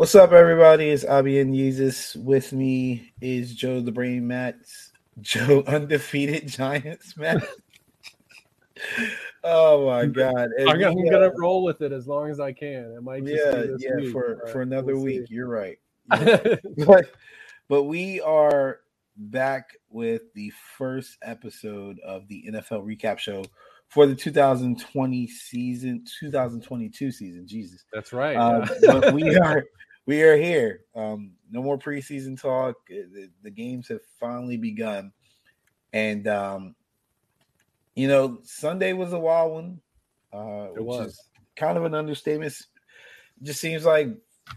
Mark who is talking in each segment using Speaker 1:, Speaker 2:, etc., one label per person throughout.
Speaker 1: What's up, everybody? It's Abby and Yeezus. With me is Joe the Brain Mats, Joe undefeated Giants Matt. oh my god!
Speaker 2: And I'm we, gonna uh, roll with it as long as I can. It might
Speaker 1: yeah, yeah, week, for for another we'll week. See. You're right. but but we are back with the first episode of the NFL recap show for the 2020 season, 2022 season. Jesus,
Speaker 2: that's right.
Speaker 1: Uh, but we are we are here. Um, no more preseason talk. The, the, games have finally begun, and um, you know, Sunday was a wild one. Uh, it was kind of an understatement. It just seems like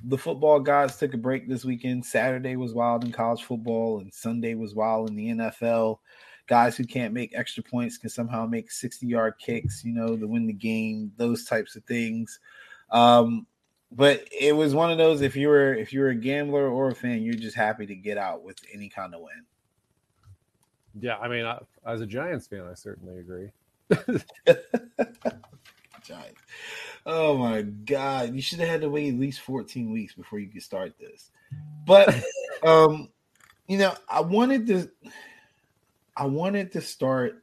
Speaker 1: the football gods took a break this weekend. Saturday was wild in college football, and Sunday was wild in the NFL. Guys who can't make extra points can somehow make 60 yard kicks, you know, to win the game, those types of things. Um, but it was one of those if you were if you were a gambler or a fan, you're just happy to get out with any kind of win.
Speaker 2: Yeah, I mean, I, as a Giants fan, I certainly agree.
Speaker 1: Giants. Oh my god, you should have had to wait at least 14 weeks before you could start this. But um, you know, I wanted to I wanted to start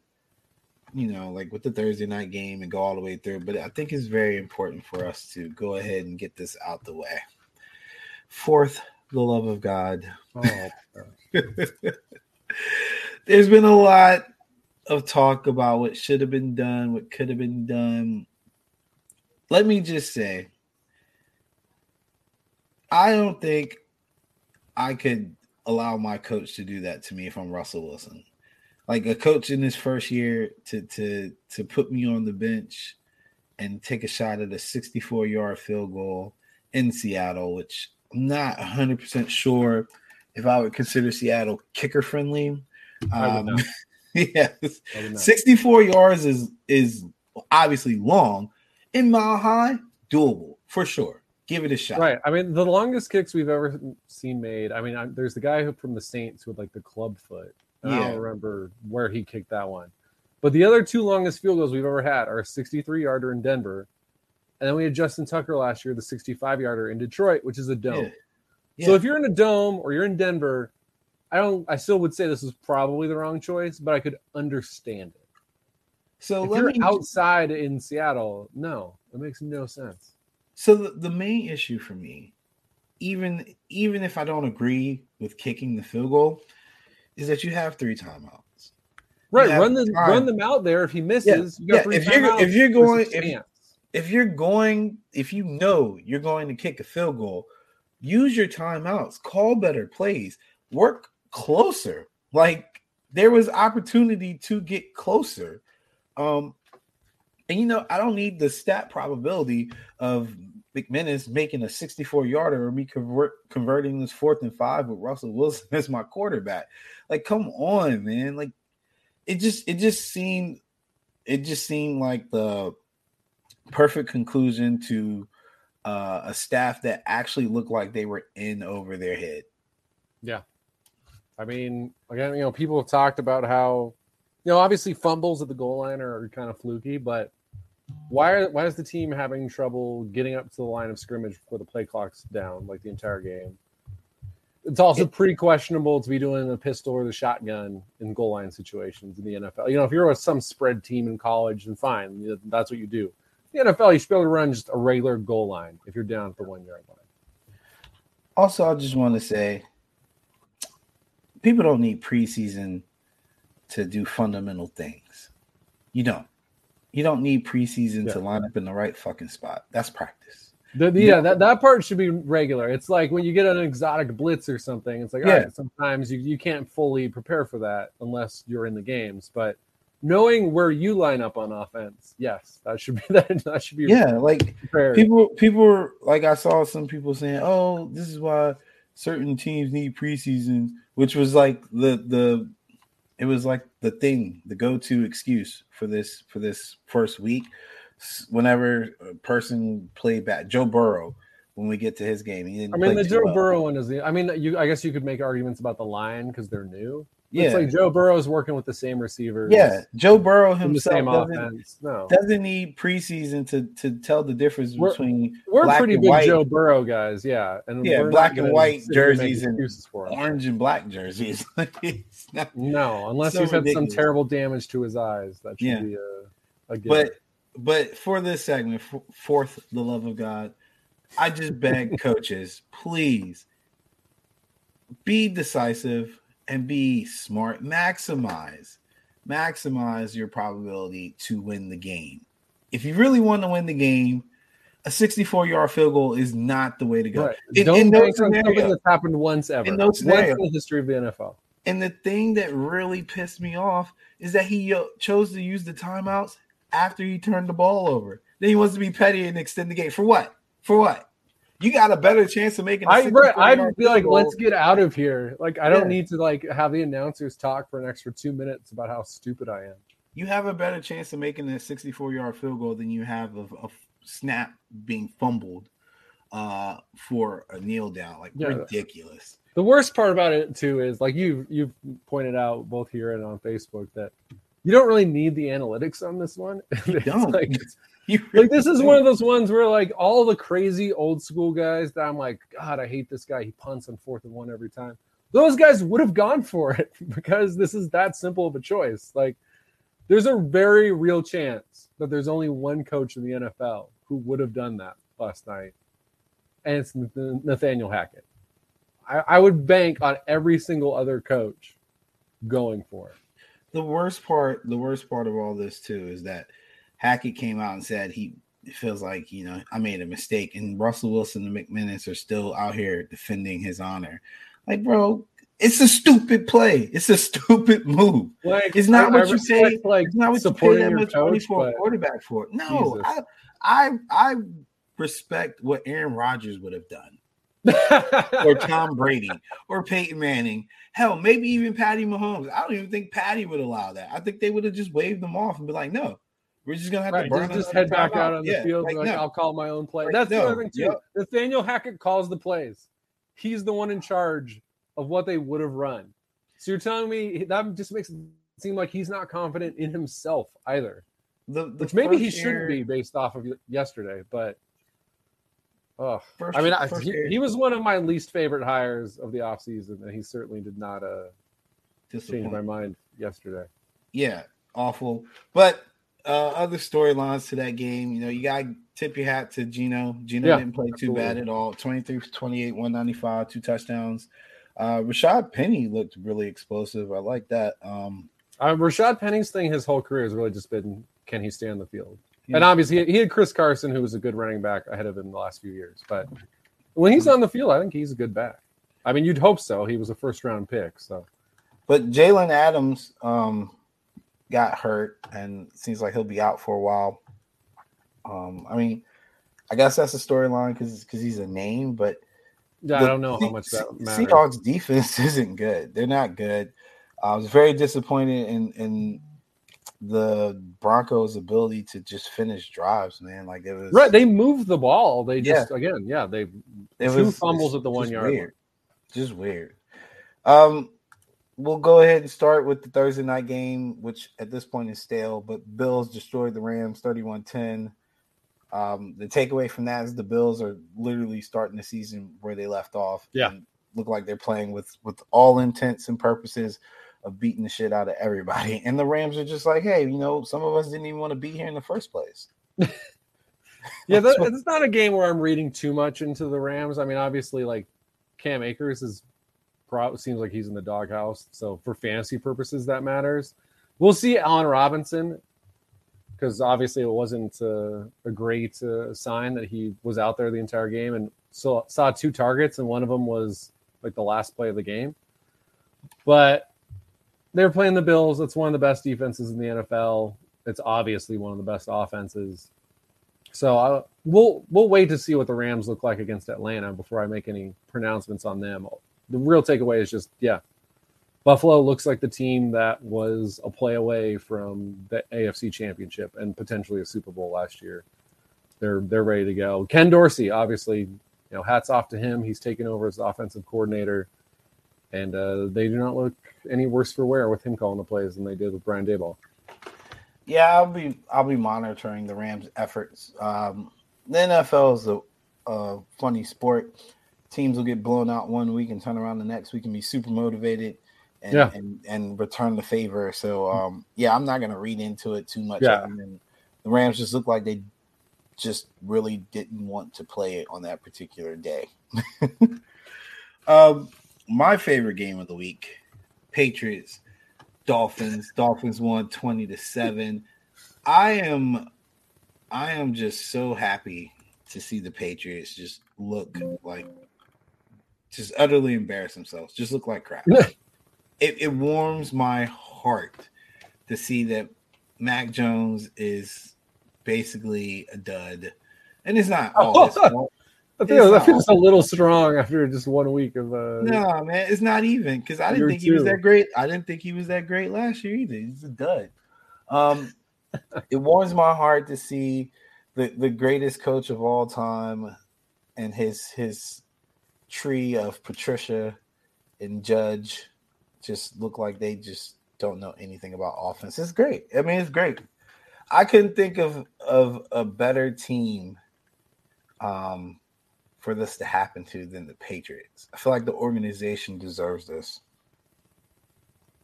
Speaker 1: you know, like with the Thursday night game and go all the way through. But I think it's very important for us to go ahead and get this out the way. Fourth, the love of God. Oh, There's been a lot of talk about what should have been done, what could have been done. Let me just say, I don't think I could allow my coach to do that to me if I'm Russell Wilson like a coach in his first year to to to put me on the bench and take a shot at a 64 yard field goal in Seattle, which I'm not 100% sure if I would consider Seattle kicker friendly. Um, yes, 64 yards is is obviously long. In mile high, doable for sure. Give it a shot.
Speaker 2: Right. I mean, the longest kicks we've ever seen made. I mean, I, there's the guy who, from the Saints with like the club foot. Yeah. I don't remember where he kicked that one. But the other two longest field goals we've ever had are a 63 yarder in Denver. And then we had Justin Tucker last year, the 65 yarder in Detroit, which is a dome. Yeah. Yeah. So if you're in a dome or you're in Denver, I don't I still would say this is probably the wrong choice, but I could understand it. So if you're me... outside in Seattle, no, it makes no sense.
Speaker 1: So the, the main issue for me, even even if I don't agree with kicking the field goal, is that you have three timeouts.
Speaker 2: Right, run the time. run them out there. If he misses,
Speaker 1: yeah. You yeah. if you're if you're going if, if you're going if you know you're going to kick a field goal, use your timeouts. Call better plays. Work closer. Like there was opportunity to get closer. Um, and you know, I don't need the stat probability of McManus making a 64 yarder or me convert, converting this fourth and five with Russell Wilson as my quarterback. Like, come on, man. Like, it just it just seemed it just seemed like the perfect conclusion to uh, a staff that actually looked like they were in over their head.
Speaker 2: Yeah. I mean, again, you know, people have talked about how, you know, obviously fumbles at the goal line are kind of fluky, but why are why is the team having trouble getting up to the line of scrimmage before the play clock's down like the entire game? It's also pretty questionable to be doing the pistol or the shotgun in goal line situations in the NFL. You know, if you're with some spread team in college, then fine, that's what you do. In the NFL, you should be able to run just a regular goal line if you're down at the one yard line.
Speaker 1: Also, I just want to say, people don't need preseason to do fundamental things. You don't. You don't need preseason yeah. to line up in the right fucking spot. That's practice.
Speaker 2: The, the, yeah, that, that part should be regular. It's like when you get an exotic blitz or something, it's like, yeah. sometimes you, you can't fully prepare for that unless you're in the games. But knowing where you line up on offense, yes, that should be that, that should be
Speaker 1: yeah. Like prepared. people, people were like, I saw some people saying, "Oh, this is why certain teams need preseason," which was like the the it was like the thing, the go-to excuse for this for this first week. Whenever a person played back, Joe Burrow, when we get to his game,
Speaker 2: I mean, the Joe well. Burrow one is the. I mean, you. I guess you could make arguments about the line because they're new, Yeah. It's like Joe Burrow's working with the same receivers.
Speaker 1: Yeah. Joe Burrow himself
Speaker 2: same doesn't, offense. No.
Speaker 1: doesn't need preseason to, to tell the difference
Speaker 2: we're,
Speaker 1: between
Speaker 2: we're pretty big white. Joe Burrow guys, yeah.
Speaker 1: And yeah, black and white jerseys and orange and black jerseys.
Speaker 2: not, no, unless so he's had ridiculous. some terrible damage to his eyes. That should yeah. be a, a
Speaker 1: But but for this segment, fourth, the love of God, I just beg coaches, please be decisive and be smart. Maximize, maximize your probability to win the game. If you really want to win the game, a 64 yard field goal is not the way to go. Right.
Speaker 2: In, Don't in something that's happened once ever. In no scenario. Once in the history of the NFL.
Speaker 1: And the thing that really pissed me off is that he uh, chose to use the timeouts after he turned the ball over. Then he wants to be petty and extend the game. For what? For what? You got a better chance of making.
Speaker 2: I I'd be like, goal. let's get out of here. Like, I don't need to like have the announcers talk for an extra two minutes about how stupid I am.
Speaker 1: You have a better chance of making a 64 yard field goal than you have of a snap being fumbled uh, for a kneel down. Like yeah. ridiculous.
Speaker 2: The worst part about it too is like you you've pointed out both here and on Facebook that you don't really need the analytics on this one.
Speaker 1: You don't.
Speaker 2: like, like this is one of those ones where like all the crazy old school guys that I'm like, God, I hate this guy. He punts on fourth and one every time. Those guys would have gone for it because this is that simple of a choice. Like, there's a very real chance that there's only one coach in the NFL who would have done that last night, and it's Nathaniel Hackett. I, I would bank on every single other coach going for it.
Speaker 1: The worst part, the worst part of all this too, is that Hackett came out and said he feels like you know I made a mistake, and Russell Wilson and McManus are still out here defending his honor. Like, bro, it's a stupid play. It's a stupid move. Like, it's not I, what I you pay. Like, it's not what you pay that much money for a quarterback for. No, I, I, I respect what Aaron Rodgers would have done. or Tom Brady or Peyton Manning. Hell, maybe even Patty Mahomes. I don't even think Patty would allow that. I think they would have just waved them off and be like, no, we're just gonna have right, to burn
Speaker 2: just, just head back out on the yeah, field. Like, like no. I'll call my own play. Right, That's no, the other thing too. Yep. Nathaniel Hackett calls the plays. He's the one in charge of what they would have run. So you're telling me that just makes it seem like he's not confident in himself either. The, the Which maybe he shouldn't be based off of yesterday, but oh, I mean, I, he, he, was one of my least favorite hires of the offseason, and he certainly did not uh, change my mind yesterday.
Speaker 1: Yeah, awful. But uh, other storylines to that game, you know, you got to tip your hat to Geno. Geno yeah, didn't play absolutely. too bad at all. 23 28, 195, two touchdowns. Uh, Rashaad Penny looked really explosive. I like that. Um,
Speaker 2: uh, Rashaad Penny's thing his whole career has really just been can he stay on the field? Yeah. And obviously, he had Chris Carson, who was a good running back ahead of him the last few years. But when he's on the field, I think he's a good back. I mean, you'd hope so. He was a first round pick. So,
Speaker 1: but Jamal Adams, um, got hurt and seems like he'll be out for a while. Um, I mean, I guess that's the storyline because because he's a name, but
Speaker 2: yeah, the, I don't know how much that matters.
Speaker 1: Seahawks defense isn't good. They're not good. I was very disappointed in in the Broncos' ability to just finish drives, man. Like it was
Speaker 2: right. They moved the ball. They just yeah. again, yeah, they it two was, fumbles at the one yard.
Speaker 1: Weird. Just weird. Um, we'll go ahead and start with the Thursday night game, which at this point is stale, but Bills destroyed the Rams 31 10. Um, the takeaway from that is the Bills are literally starting the season where they left off.
Speaker 2: Yeah.
Speaker 1: look like they're playing with with all intents and purposes of beating the shit out of everybody. And the Rams are just like, hey, you know, some of us didn't even want to be here in the first place.
Speaker 2: yeah, that, it's not a game where I'm reading too much into the Rams. I mean, obviously, like Cam Akers is pro- seems like he's in the doghouse. So for fantasy purposes, that matters. We'll see Allen Robinson because obviously it wasn't uh, a great uh, sign that he was out there the entire game and saw saw two targets and one of them was like the last play of the game. But they're playing the Bills. It's one of the best defenses in the NFL. It's obviously one of the best offenses. So uh, we'll we'll wait to see what the Rams look like against Atlanta before I make any pronouncements on them the real takeaway is just yeah, Buffalo looks like the team that was a play away from the AFC Championship and potentially a Super Bowl last year. They're they're ready to go. Ken Dorsey, obviously, you know, hats off to him. He's taken over as offensive coordinator. and uh, they do not look any worse for wear with him calling the plays than they did with Brian Daboll.
Speaker 1: Yeah, I'll be I'll be monitoring the Rams' efforts. Um, the NFL is a, a funny sport. Teams will get blown out one week and turn around the next week and be super motivated and yeah. and, and return the favor. So um, yeah, I'm not gonna read into it too much.
Speaker 2: Yeah.
Speaker 1: I mean, the Rams just look like they just really didn't want to play it on that particular day. um, my favorite game of the week, Patriots, Dolphins. Dolphins won 20 to 7. I am I am just so happy to see the Patriots just look like just utterly embarrass themselves, just look like crap. it, it warms my heart to see that Mac Jones is basically a dud. And it's not all his fault.
Speaker 2: I feel that feels a little strong after just one week of uh
Speaker 1: No, man, it's not even because I didn't think he was that great. I didn't think he was that great last year either. He's a dud. Um it warms my heart to see the, the greatest coach of all time and his his tree of Patricia and Judge just look like they just don't know anything about offense. It's great. I mean, it's great. I couldn't think of of a better team um, for this to happen to than the Patriots. I feel like the organization deserves this.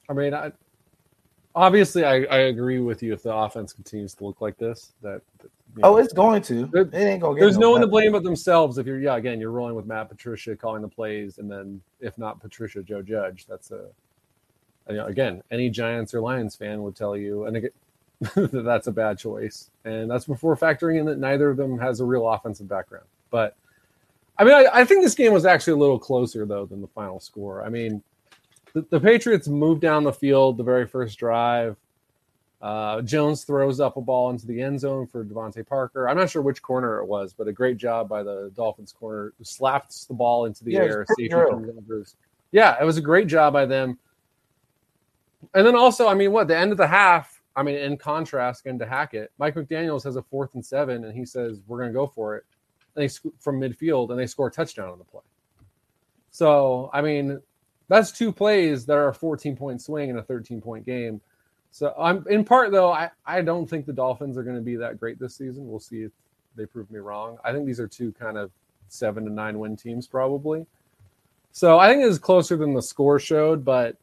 Speaker 2: I mean, I obviously I, I agree with you if the offense continues to look like this. That, that
Speaker 1: oh, know, it's going to. It ain't going.
Speaker 2: There's no, no one to blame but themselves if you're yeah. Again, you're rolling with Matt Patricia calling the plays, and then if not Patricia, Joe Judge. That's a you know, again, any Giants or Lions fan would tell you, and again, that that's a bad choice. And that's before factoring in that neither of them has a real offensive background. But I mean, I, I think this game was actually a little closer though than the final score. I mean, the, the Patriots move down the field the very first drive. Uh, Jones throws up a ball into the end zone for DeVante Parker. I'm not sure which corner it was, but a great job by the Dolphins corner. Who slaps the ball into the yeah, air. Yeah, it was a great job by them. And then also, I mean, what the end of the half? I mean, in contrast, again to Hackett, Mike McDaniel's has a fourth and seven, and he says we're going to go for it. And they from midfield, and they score a touchdown on the play. So, I mean, that's two plays that are a 14 point swing in a 13 point game. So, I'm in part though, I I don't think the Dolphins are going to be that great this season. We'll see if they prove me wrong. I think these are two kind of seven to nine win teams probably. So I think it is closer than the score showed, but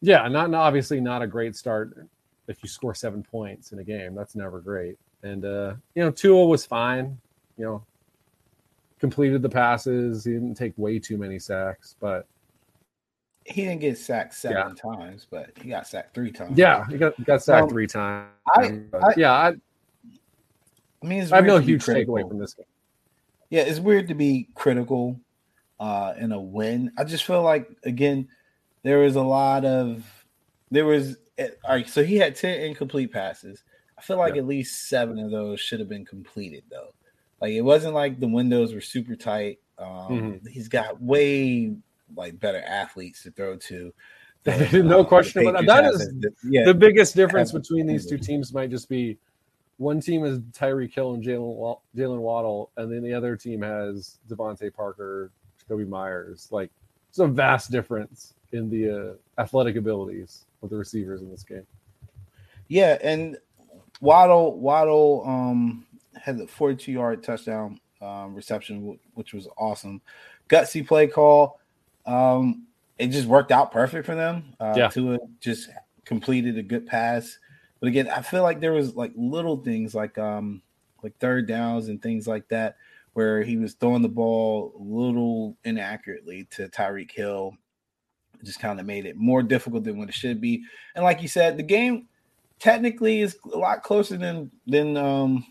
Speaker 2: yeah, not obviously not a great start if you score seven points in a game. That's never great. And uh, you know, Tua was fine. You know, completed the passes. He didn't take way too many sacks, but
Speaker 1: he didn't get sacked seven yeah. times, but he got sacked three times.
Speaker 2: Yeah, he got, got sacked um, three times. I, I, yeah, I,
Speaker 1: I mean,
Speaker 2: I have no huge takeaway from this game.
Speaker 1: Yeah, it's weird to be critical uh, in a win. I just feel like again there was a lot of there was eh, all right. So he had ten incomplete passes. I feel like yeah. at least seven of those should have been completed though. Like it wasn't like the windows were super tight. Um, mm-hmm. He's got way like better athletes to throw to.
Speaker 2: Than, no uh, question about that. That is the, yeah, the biggest difference between these two teams. Might just be one team is Tyreek Hill and Jalen Jalen Waddle, and then the other team has DeVante Parker, Jakobi Meyers. Like it's a vast difference in the uh, athletic abilities of the receivers in this game.
Speaker 1: Yeah, and Waddle Waddle um, had the 42 yard touchdown um, reception, which was awesome. Gutsy play call. Um, it just worked out perfect for them. Uh, yeah. Tua just completed a good pass. But again, I feel like there was like little things like um like third downs and things like that where he was throwing the ball a little inaccurately to Tyreek Hill just kind of made it more difficult than what it should be. And like you said, the game technically is a lot closer than than um,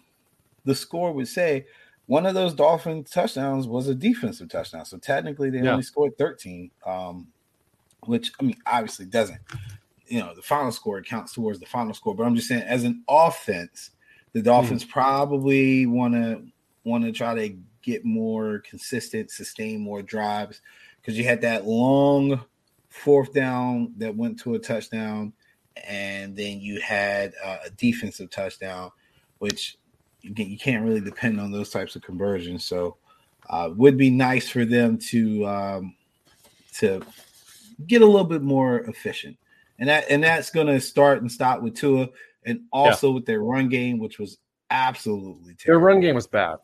Speaker 1: the score would say. One of those Dolphin touchdowns was a defensive touchdown, so technically they yeah. only scored 13, um, which I mean obviously doesn't. You know, the final score counts towards the final score, but I'm just saying as an offense, the Dolphins mm. probably want to want to try to get more consistent, sustain more drives because you had that long fourth down that went to a touchdown, and then you had uh, a defensive touchdown, which you can't really depend on those types of conversions. So, uh, would be nice for them to um, to get a little bit more efficient, and that and that's going to start and stop with Tua, and also yeah. with their run game, which was absolutely
Speaker 2: terrible. Their run game was bad.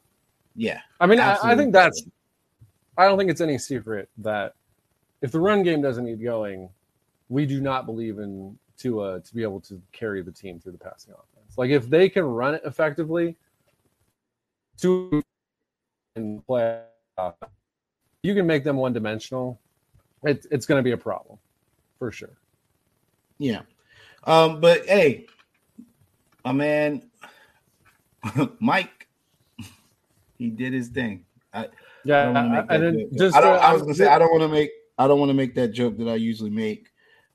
Speaker 1: Yeah,
Speaker 2: I mean, I, I, think that's. I don't think it's any secret that if the run game doesn't need going, we do not believe in Tua to be able to carry the team through the passing offense. Like if they can run it effectively, to and play, you can make them one dimensional. It, it's going to be a problem for sure.
Speaker 1: Yeah, um, but hey, my man, Mike, he did his thing. I,
Speaker 2: yeah, I, I, I didn't just. I,
Speaker 1: don't, I was gonna say I don't want to make I don't want to make that joke that I usually make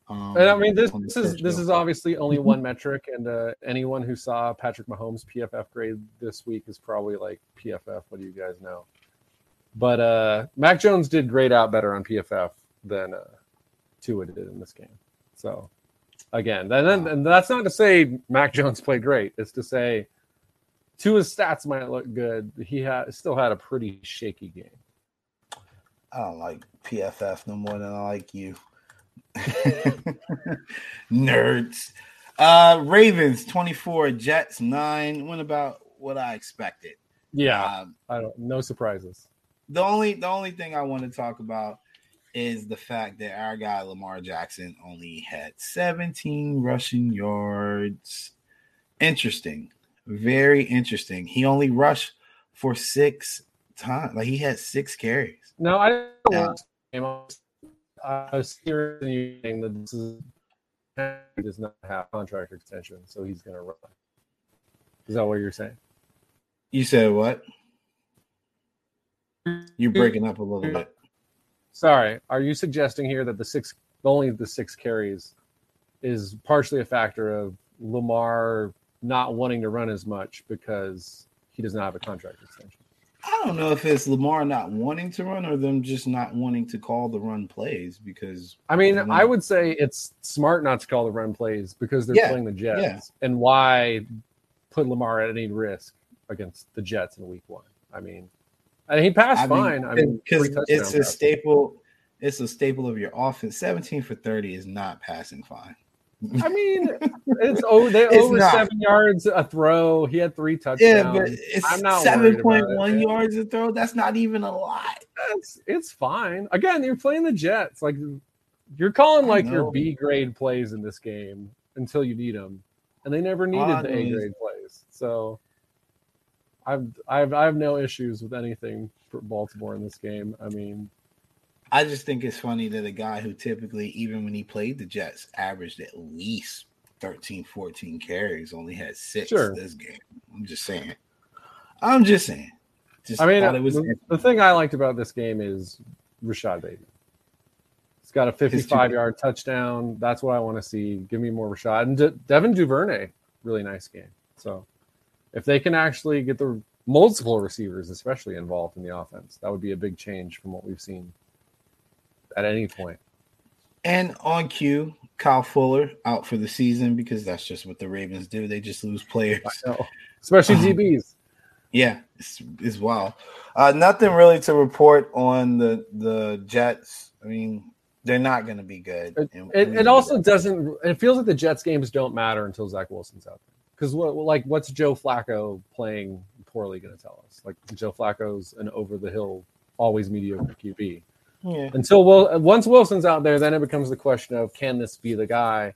Speaker 2: um, and I mean, this, this is this is obviously only one metric, and uh, anyone who saw Patrick Mahomes' PFF grade this week is probably like PFF. What do you guys know? But uh, Mac Jones did grade out better on PFF than uh, Tua did in this game. So again, and, then, and that's not to say Mac Jones played great. It's to say Tua's stats might look good. He had still had a pretty shaky game.
Speaker 1: I don't like PFF no more than I like you. Nerds. Uh Ravens 24, Jets 9. Went about what I expected.
Speaker 2: Yeah. Um, I don't no surprises.
Speaker 1: The only the only thing I want to talk about is the fact that our guy Lamar Jackson only had 17 rushing yards. Interesting. Very interesting. He only rushed for six times. Like he had six carries.
Speaker 2: No, I don't I was hearing that this is he does not have contract extension, so he's going to run. Is that what you're saying?
Speaker 1: You said what? You're breaking up a little bit.
Speaker 2: Sorry, are you suggesting here that the six, only the six carries, is partially a factor of Lamar not wanting to run as much because he does not have a contract extension?
Speaker 1: I don't know if it's Lamar not wanting to run or them just not wanting to call the run plays because
Speaker 2: I mean, I would say it's smart not to call the run plays because they're yeah, playing the Jets. Yeah. And why put Lamar at any risk against the Jets in week one? I mean, and he passed I fine. Mean, I mean,
Speaker 1: because it's a staple. It's a staple of your offense. 17 for 30 is not passing fine.
Speaker 2: I mean, it's oh, they it's over not. seven yards a throw. He had three touchdowns. Yeah, but
Speaker 1: it's I'm not seven point one yards a throw. That's not even a lot.
Speaker 2: That's it's fine. Again, you're playing the Jets. Like you're calling like your B grade plays in this game until you need them, and they never needed the A grade plays. So I've I've I have no issues with anything for Baltimore in this game. I mean,
Speaker 1: I just think it's funny that a guy who typically, even when he played the Jets, averaged at least 13, 14 carries, only had six sure. this game. I'm just saying. I'm just saying. Just
Speaker 2: I mean, it was the, the, thing I liked about this game is Rashod Bateman. He's got a 55 yard touchdown. That's what I want to see. Give me more Rashod. And De- Devin Duvernay, really nice game. So if they can actually get the multiple receivers, especially involved in the offense, that would be a big change from what we've seen at any point.
Speaker 1: And on cue, Kyle Fuller out for the season because that's just what the Ravens do. They just lose players,
Speaker 2: especially um, DBs.
Speaker 1: Yeah, it's, it's wild. Uh, nothing really to report on the the Jets. I mean, they're not going to be good.
Speaker 2: It, it, it also doesn't. It feels like the Jets games don't matter until Zach Wilson's out there. Because what, like, what's Joe Flacco playing poorly going to tell us? Like, Joe Flacco's an over the hill, always mediocre QB. Yeah. Until well, once Wilson's out there, then it becomes the question of can this be the guy,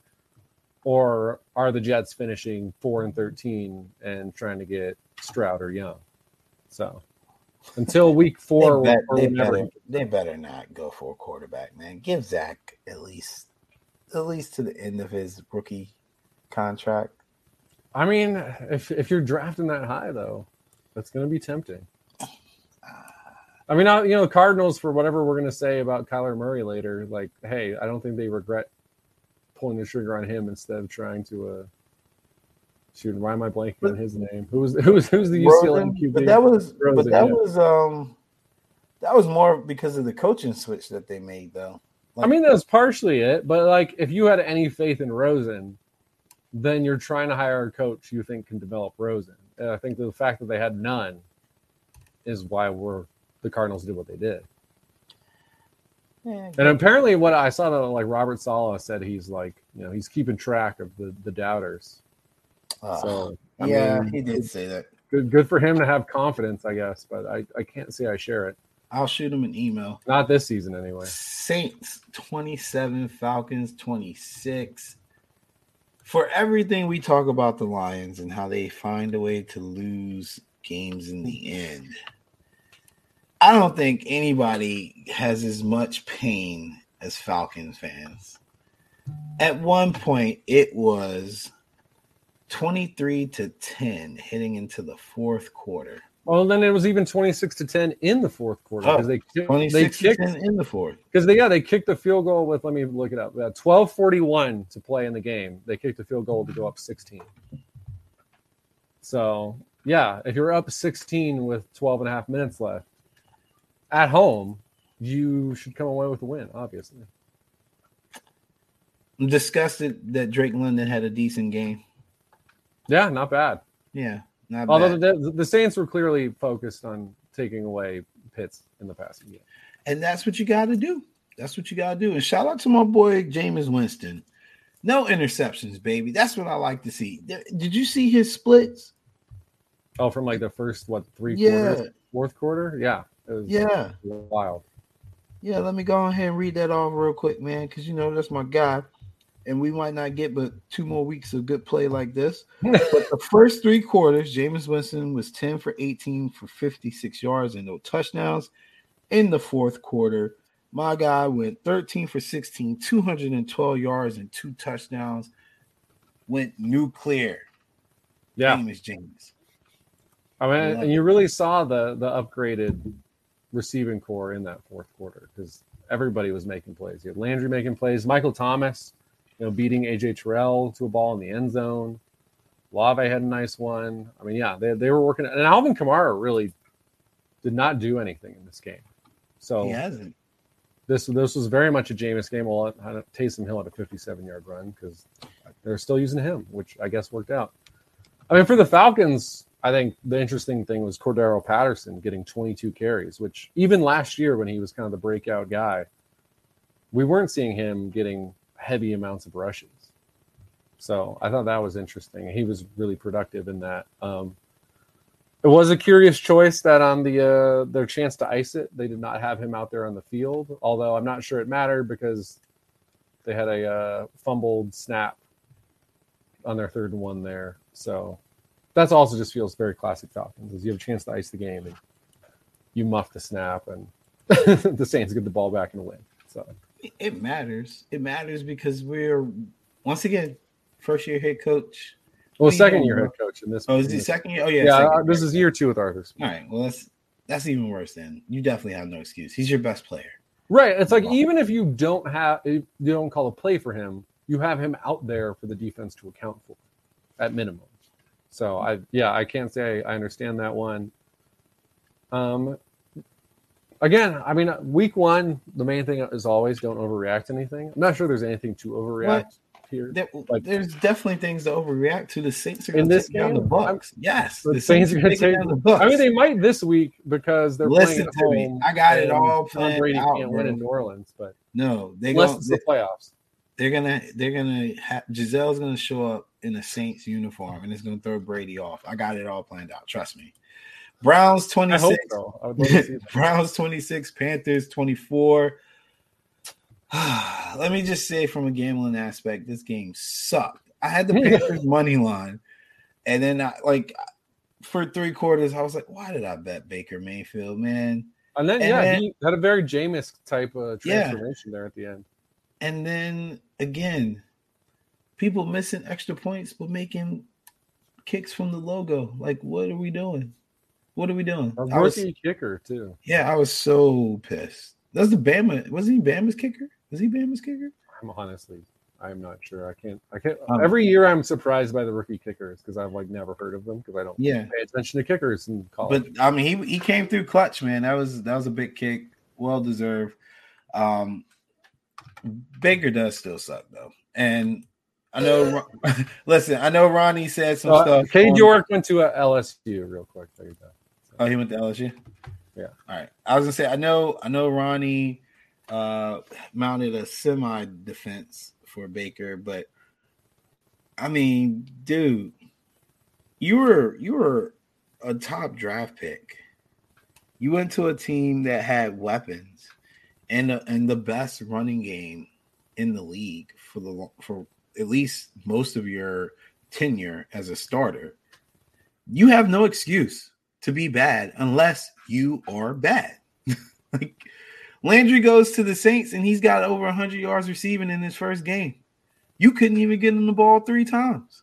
Speaker 2: or are the Jets finishing four and thirteen and trying to get Stroud or Young? So until week four,
Speaker 1: they, bet, they better, they better not go for a quarterback, man. Give Zach at least at least to the end of his rookie contract.
Speaker 2: I mean, if if you're drafting that high though, that's going to be tempting. I mean, you know, Cardinals for whatever we're going to say about Kyler Murray later. Like, hey, I don't think they regret pulling the trigger on him instead of trying to. uh Shoot, why am I blanking on his name? Who was who was who's the UCLA QB?
Speaker 1: But that was Rosen, but that yeah. was um that was more because of the coaching switch that they made, though.
Speaker 2: Like, I mean, that was partially it, but like if you had any faith in Rosen, then you're trying to hire a coach you think can develop Rosen. And I think the fact that they had none is why we're the Cardinals did what they did. Yeah, and apparently, what I saw that like Robert Saleh said, he's like, you know, he's keeping track of the the doubters.
Speaker 1: Uh, so I yeah, mean, he did say that.
Speaker 2: Good, good for him to have confidence, I guess. But I, I can't say I share it.
Speaker 1: I'll shoot him an email.
Speaker 2: Not this season, anyway.
Speaker 1: Saints 27, Falcons 26. For everything we talk about the Lions and how they find a way to lose games in the end, I don't think anybody has as much pain as Falcons fans. At one point, it was 23 to 10 heading into the fourth quarter.
Speaker 2: Well, then it was even 26 to 10 in the fourth quarter because oh, they, 26 they kicked
Speaker 1: in the fourth.
Speaker 2: Because they yeah, they kicked the field goal with let me look it up. Uh, 1241 to play in the game. They kicked the field goal to go up 16. So, yeah, if you're up 16 with 12 and a half minutes left at home, you should come away with a win, obviously.
Speaker 1: I'm disgusted that Drake London had a decent game.
Speaker 2: Yeah, not bad.
Speaker 1: Yeah, not
Speaker 2: Although the, the, Saints were clearly focused on taking away Pitts in the passing game.
Speaker 1: And that's what you got to do. That's what you got to do. And shout out to my boy Jameis Winston. No interceptions, baby. That's what I like to see. Did you see his splits?
Speaker 2: Oh, from like the first what three yeah. quarters, fourth quarter? Yeah,
Speaker 1: yeah,
Speaker 2: wild.
Speaker 1: Yeah, let me go ahead and read that off real quick, man, because you know that's my guy and we might not get but two more weeks of good play like this. but the first three quarters, Jameis Winston was 10 for 18 for 56 yards and no touchdowns. In the fourth quarter, my guy went 13 for 16, 212 yards and two touchdowns. Went nuclear.
Speaker 2: Yeah.
Speaker 1: James James.
Speaker 2: I mean, and you really saw the the upgraded receiving corps in that fourth quarter because everybody was making plays. You had Landry making plays, Michael Thomas you know, beating AJ Terrell to a ball in the end zone. Olave had a nice one. I mean, yeah, they, they were working. And Alvin Kamara really did not do anything in this game. So
Speaker 1: he hasn't.
Speaker 2: This this was very much a Jameis game. Well, Taysom Hill had a 57 yard run because they're still using him, which I guess worked out. I mean, for the Falcons, I think the interesting thing was Cordarrelle Patterson getting 22 carries, which even last year when he was kind of the breakout guy, we weren't seeing him getting heavy amounts of rushes. So I thought that was interesting. He was really productive in that. Um, it was a curious choice that on the uh, their chance to ice it, they did not have him out there on the field. Although I'm not sure it mattered because they had a uh, fumbled snap on their third and one there. So that's also just feels very classic Falcons. Is you have a chance to ice the game and you muff the snap and the Saints get the ball back and win. So
Speaker 1: it matters. It matters because we're once again first year head coach.
Speaker 2: Well, second year head coach in this.
Speaker 1: Oh, is he second year? Oh yeah.
Speaker 2: Yeah, uh, this is year two with Arthur.
Speaker 1: All right. Well, that's that's even worse. Then you definitely have no excuse. He's your best player.
Speaker 2: Right. It's like even if you don't have, you don't call a play for him, you have him out there for the defense to account for, at minimum. So I, yeah, I can't say I understand that one. Um, again, I mean, week one, the main thing is always don't overreact to anything. I'm not sure there's anything to overreact what? here.
Speaker 1: There, like, there's definitely things to overreact to. The Saints are going to take game, down the Bucks. yes,
Speaker 2: the, the Saints, Saints, are going to take down the Bucks. I mean, they might this week because they're
Speaker 1: Listen
Speaker 2: playing at home.
Speaker 1: Me. I got it all planned
Speaker 2: Tom Brady
Speaker 1: out,
Speaker 2: can't
Speaker 1: bro.
Speaker 2: win in New Orleans, but
Speaker 1: no, they
Speaker 2: unless it's the playoffs.
Speaker 1: They're gonna, they're gonna. Ha- Gisele's gonna show up in a Saints uniform and it's gonna throw Brady off. I got it all planned out. Trust me. Browns 26. So. Browns 26, Panthers 24. Let me just say from a gambling aspect, this game sucked. I had the Panthers money line, and then I like for three quarters, I was like, why did I bet Baker Mayfield, man?
Speaker 2: And then and yeah, then, he had a very Jameis type of transformation yeah. there at the end.
Speaker 1: And then again, people missing extra points but making kicks from the logo. Like, what are we doing? What are we doing?
Speaker 2: A rookie was, kicker too.
Speaker 1: Yeah, I was so pissed. That's the Bama. Was he Bama's kicker? Was he Bama's kicker?
Speaker 2: I'm honestly, I'm not sure. I can't. I can't. Um, every year, I'm surprised by the rookie kickers because I've like never heard of them because I don't.
Speaker 1: Yeah.
Speaker 2: pay attention to kickers in college.
Speaker 1: But I mean, he he came through clutch, man. That was that was a big kick, well deserved. Um, Baker does still suck though, and I know. listen, I know Ronnie said some uh, stuff.
Speaker 2: Cade York went to LSU real quick. There you go.
Speaker 1: Oh, he went to LSU.
Speaker 2: Yeah.
Speaker 1: All right. I was gonna say I know I know Ronnie uh, mounted a semi defense for Baker, but I mean, dude, you were you were a top draft pick. You went to a team that had weapons and a, and the best running game in the league for the for at least most of your tenure as a starter. You have no excuse to be bad unless you are bad. like Landry goes to the Saints and he's got over 100 yards receiving in his first game. You couldn't even get him the ball three times.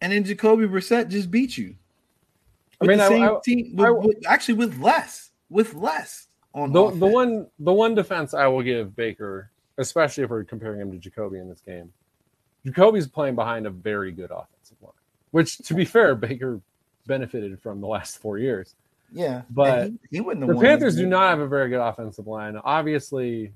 Speaker 1: And then Jacoby Brissett just beat you.
Speaker 2: I mean, I, I,
Speaker 1: team, with, I, with, actually with less, with less
Speaker 2: on the, the one the one defense I will give Baker, especially if we're comparing him to Jacoby in this game. Jacoby's playing behind a very good offensive line, which, to be fair, Baker benefited from the last four years.
Speaker 1: Yeah,
Speaker 2: but he, he wouldn't. the Panthers do not have a very good offensive line. Obviously,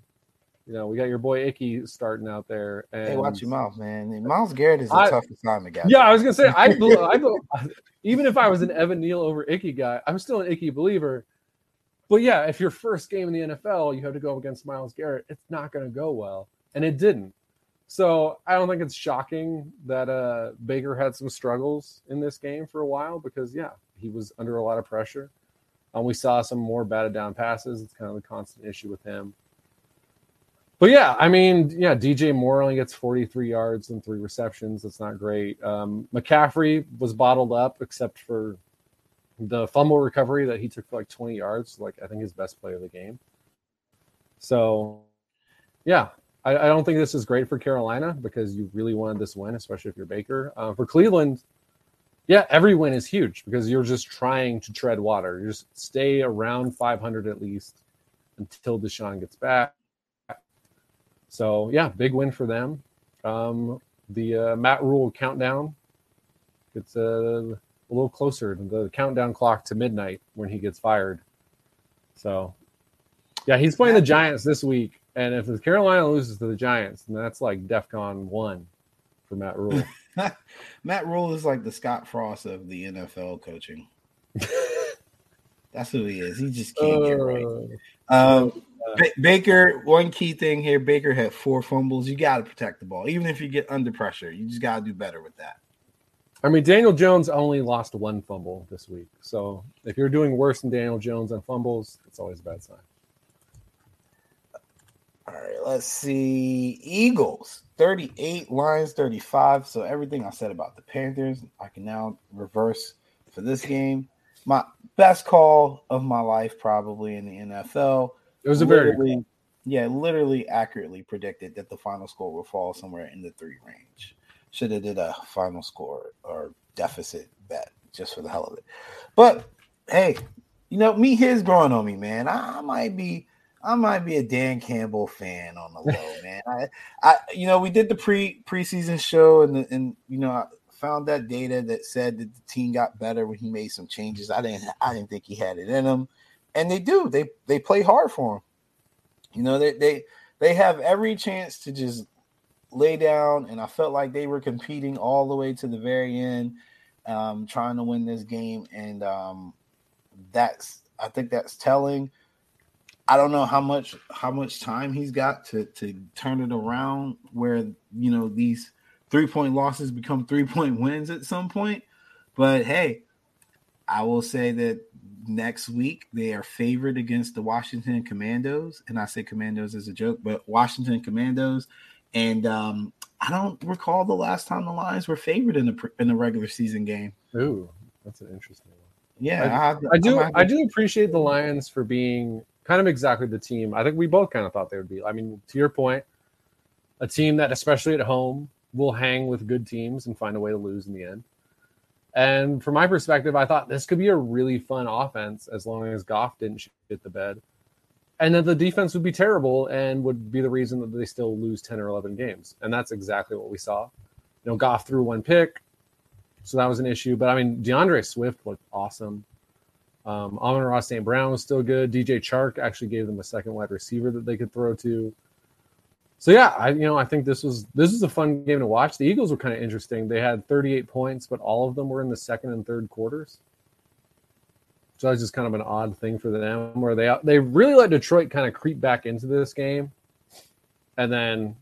Speaker 2: you know we got your boy Icky starting out there. And
Speaker 1: hey, watch your mouth, man. Myles Garrett is a I, tough assignment guy.
Speaker 2: Yeah, I was gonna say I, I, even if I was an Evan Neal over Icky guy, I'm still an Icky believer. But yeah, if your first game in the NFL, you have to go against Myles Garrett, it's not going to go well, and it didn't. So I don't think it's shocking that uh, Baker had some struggles in this game for a while because yeah, he was under a lot of pressure. Um, we saw some more batted down passes. It's kind of the constant issue with him. But yeah, I mean, yeah, DJ Moore only gets 43 yards and three receptions. That's not great. Um, McCaffrey was bottled up except for the fumble recovery that he took for like 20 yards, like I think his best play of the game. So, yeah, I, I, don't think this is great for Carolina because you really wanted this win, especially if you're Baker. Uh, for Cleveland, yeah, every win is huge because you're just trying to tread water. You just stay around 500 at least until Deshaun gets back. So yeah, big win for them. Um, the uh, Matt Rhule countdown gets uh, a little closer to the countdown clock to midnight when he gets fired. So yeah, he's playing the Giants this week, and if the Carolina loses to the Giants, then that's like DEFCON one for Matt Rhule.
Speaker 1: Matt Rhule is like the Scott Frost of the NFL coaching. That's who he is. He just can't uh, get right. Uh, um, ba- Baker, one key thing here: Baker had four fumbles. You got to protect the ball, even if you get under pressure. You just got to do better with that.
Speaker 2: I mean, Daniel Jones only lost one fumble this week. So if you're doing worse than Daniel Jones on fumbles, it's always a bad sign.
Speaker 1: All right, let's see. Eagles 38, Lions 35. So everything I said about the Panthers, I can now reverse for this game. My best call of my life, probably in the NFL.
Speaker 2: It was a very
Speaker 1: yeah, literally accurately predicted that the final score will fall somewhere in the three range. Should have did a final score or deficit bet just for the hell of it. But hey, you know, me his growing on me, man. I, I might be I might be a Dan Campbell fan on the low, man. I, I, you know, we did the pre preseason show, and the, and you know, I found that data that said that the team got better when he made some changes. I didn't, I didn't think he had it in him, and they do. They they play hard for him. You know, they they they have every chance to just lay down, and I felt like they were competing all the way to the very end, um, trying to win this game, and um, that's I think that's telling. I don't know how much how much time he's got to to turn it around where you know these three point losses become three point wins at some point. But hey, I will say that next week they are favored against the Washington Commandos, and I say Commandos as a joke, but Washington Commandos. And um, I don't recall the last time the Lions were favored in the in the regular season game.
Speaker 2: Ooh, that's an interesting one.
Speaker 1: Yeah,
Speaker 2: I, I do. I do appreciate the Lions for being kind of exactly the team I think we both kind of thought they would be. I mean, to your point, a team that, especially at home, will hang with good teams and find a way to lose in the end. And from my perspective, I thought this could be a really fun offense as long as Goff didn't shit the bed. And that the defense would be terrible and would be the reason that they still lose 10 or 11 games. And that's exactly what we saw. You know, Goff threw one pick, so that was an issue. But I mean, DeAndre Swift looked awesome. Um, Amon-Ra St. Brown was still good. DJ Chark actually gave them a second wide receiver that they could throw to. So yeah, I you know I think this was this was a fun game to watch. The Eagles were kind of interesting. They had 38 points, but all of them were in the second and third quarters. So that's just kind of an odd thing for them, where they they really let Detroit kind of creep back into this game, and then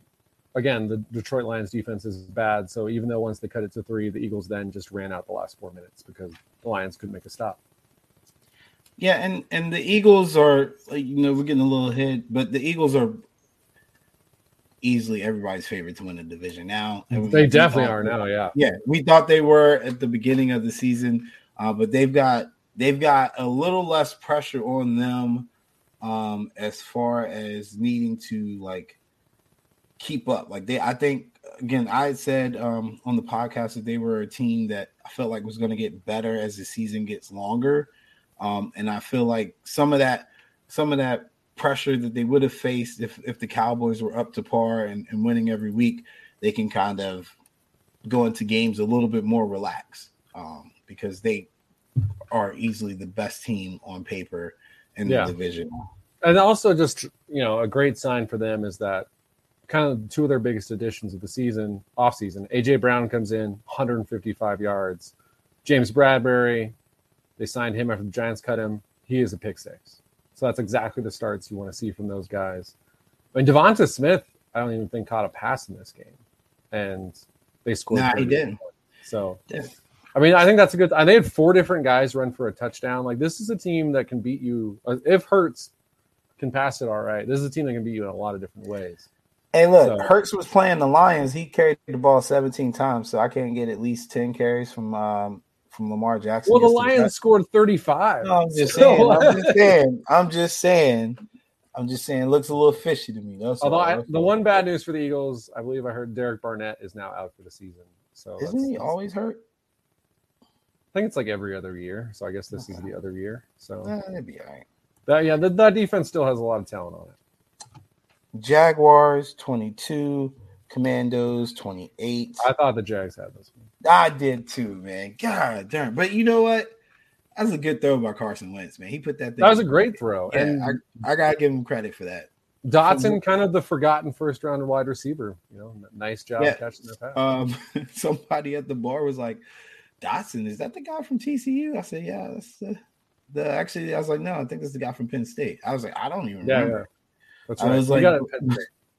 Speaker 2: again the Detroit Lions defense is bad. So even though once they cut it to three, the Eagles then just ran out the last four minutes because the Lions couldn't make a stop.
Speaker 1: Yeah, and and the Eagles are you know we're getting a little hit, but the Eagles are easily everybody's favorite to win the division now.
Speaker 2: They definitely are now. Yeah,
Speaker 1: yeah. We thought they were at the beginning of the season, uh, but they've got they've got a little less pressure on them um, as far as needing to like keep up. Like they, I think again, I said um, on the podcast that they were a team that I felt like was going to get better as the season gets longer, um, and I feel like some of that, some of that pressure that they would have faced if if the Cowboys were up to par and, and winning every week, they can kind of go into games a little bit more relaxed um, because they are easily the best team on paper in the division.
Speaker 2: And also, just you know, a great sign for them is that kind of two of their biggest additions of the season, off season. AJ Brown comes in 155 yards. James Bradberry, they signed him after the Giants cut him. He is a pick six. So that's exactly the starts you want to see from those guys. I mean, Devonta Smith, I don't even think caught a pass in this game, and they scored.
Speaker 1: Nah, he didn't.
Speaker 2: So, yeah. I mean, I think that's a good. They had four different guys run for a touchdown. Like this is a team that can beat you uh, if Hurts can pass it all right. This is a team that can beat you in a lot of different ways.
Speaker 1: Hey, look, so, Hurts was playing the Lions. He carried the ball 17 times, so I can't get at least 10 carries from um, from Lamar Jackson.
Speaker 2: Well, the Lions scored 35.
Speaker 1: No, I'm just saying. I'm just saying. I'm just saying. I'm just saying. It looks a little fishy to me. That's
Speaker 2: Although I, the one bad news for the Eagles, I believe I heard Derek Barnett is now out for the season. So
Speaker 1: isn't he always hurt?
Speaker 2: I think it's like every other year. So I guess this okay. is the other year. So
Speaker 1: yeah, it'd be all right.
Speaker 2: That, yeah, the, that defense still has a lot of talent on it.
Speaker 1: Jaguars 22, Commanders 28.
Speaker 2: I thought the Jags had this one.
Speaker 1: I did too, man. God damn. But you know what? That was a good throw by Carson Wentz, man. He put that.
Speaker 2: That was a great throw,
Speaker 1: yeah, and I, I gotta give him credit for that.
Speaker 2: Dotson, kind of the forgotten first round wide receiver. You know, nice job yeah. catching that pass.
Speaker 1: Um, somebody at the bar was like, "Dotson, is that the guy from TCU?" I said, "Yeah, that's the, the." Actually, I was like, "No, I think that's the guy from Penn State." I was like, "I don't even yeah, remember." Yeah. That's right. I was like,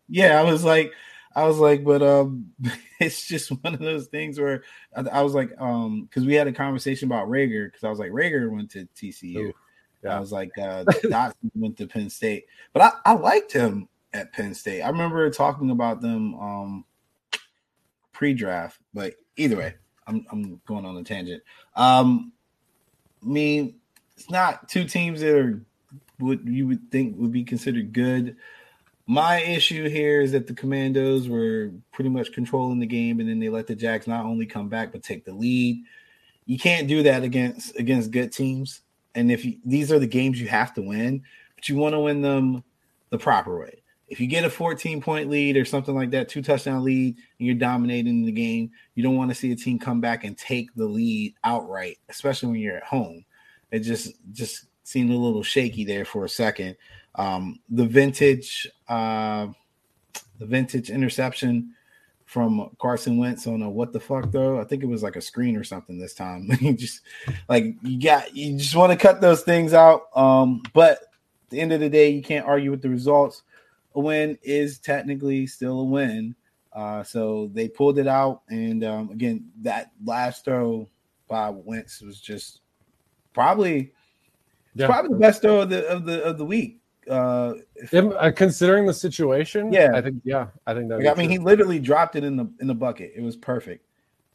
Speaker 1: "Yeah," I was like, I was like, but um, it's just one of those things where I, I was like, um, because we had a conversation about Reagor, because I was like, Reagor went to TCU. Yeah. I was like, uh, Dotson went to Penn State, but I, I liked him at Penn State. I remember talking about them um pre-draft, but either way, I'm I'm going on a tangent. Um, I mean, it's not two teams that are what you would think would be considered good. My issue here is that the Commanders were pretty much controlling the game, and then they let the Jags not only come back but take the lead. You can't do that against against good teams. And if you, these are the games you have to win, but you want to win them the proper way. If you get a 14 point lead or something like that, two touchdown lead, and you're dominating the game, you don't want to see a team come back and take the lead outright, especially when you're at home. It just just seemed a little shaky there for a second. Um, the vintage, uh, the vintage interception from Carson Wentz on a what the fuck though? I think it was like a screen or something this time. you just like you got you just want to cut those things out. Um, but at the end of the day, you can't argue with the results. A win is technically still a win. Uh, so they pulled it out, and um, again, that last throw by Wentz was just probably yeah. probably the best throw of the of the of the week uh,
Speaker 2: uh, considering the situation,
Speaker 1: yeah,
Speaker 2: I think yeah, I think that.
Speaker 1: Like, I mean, he literally dropped it in the in the bucket. It was perfect.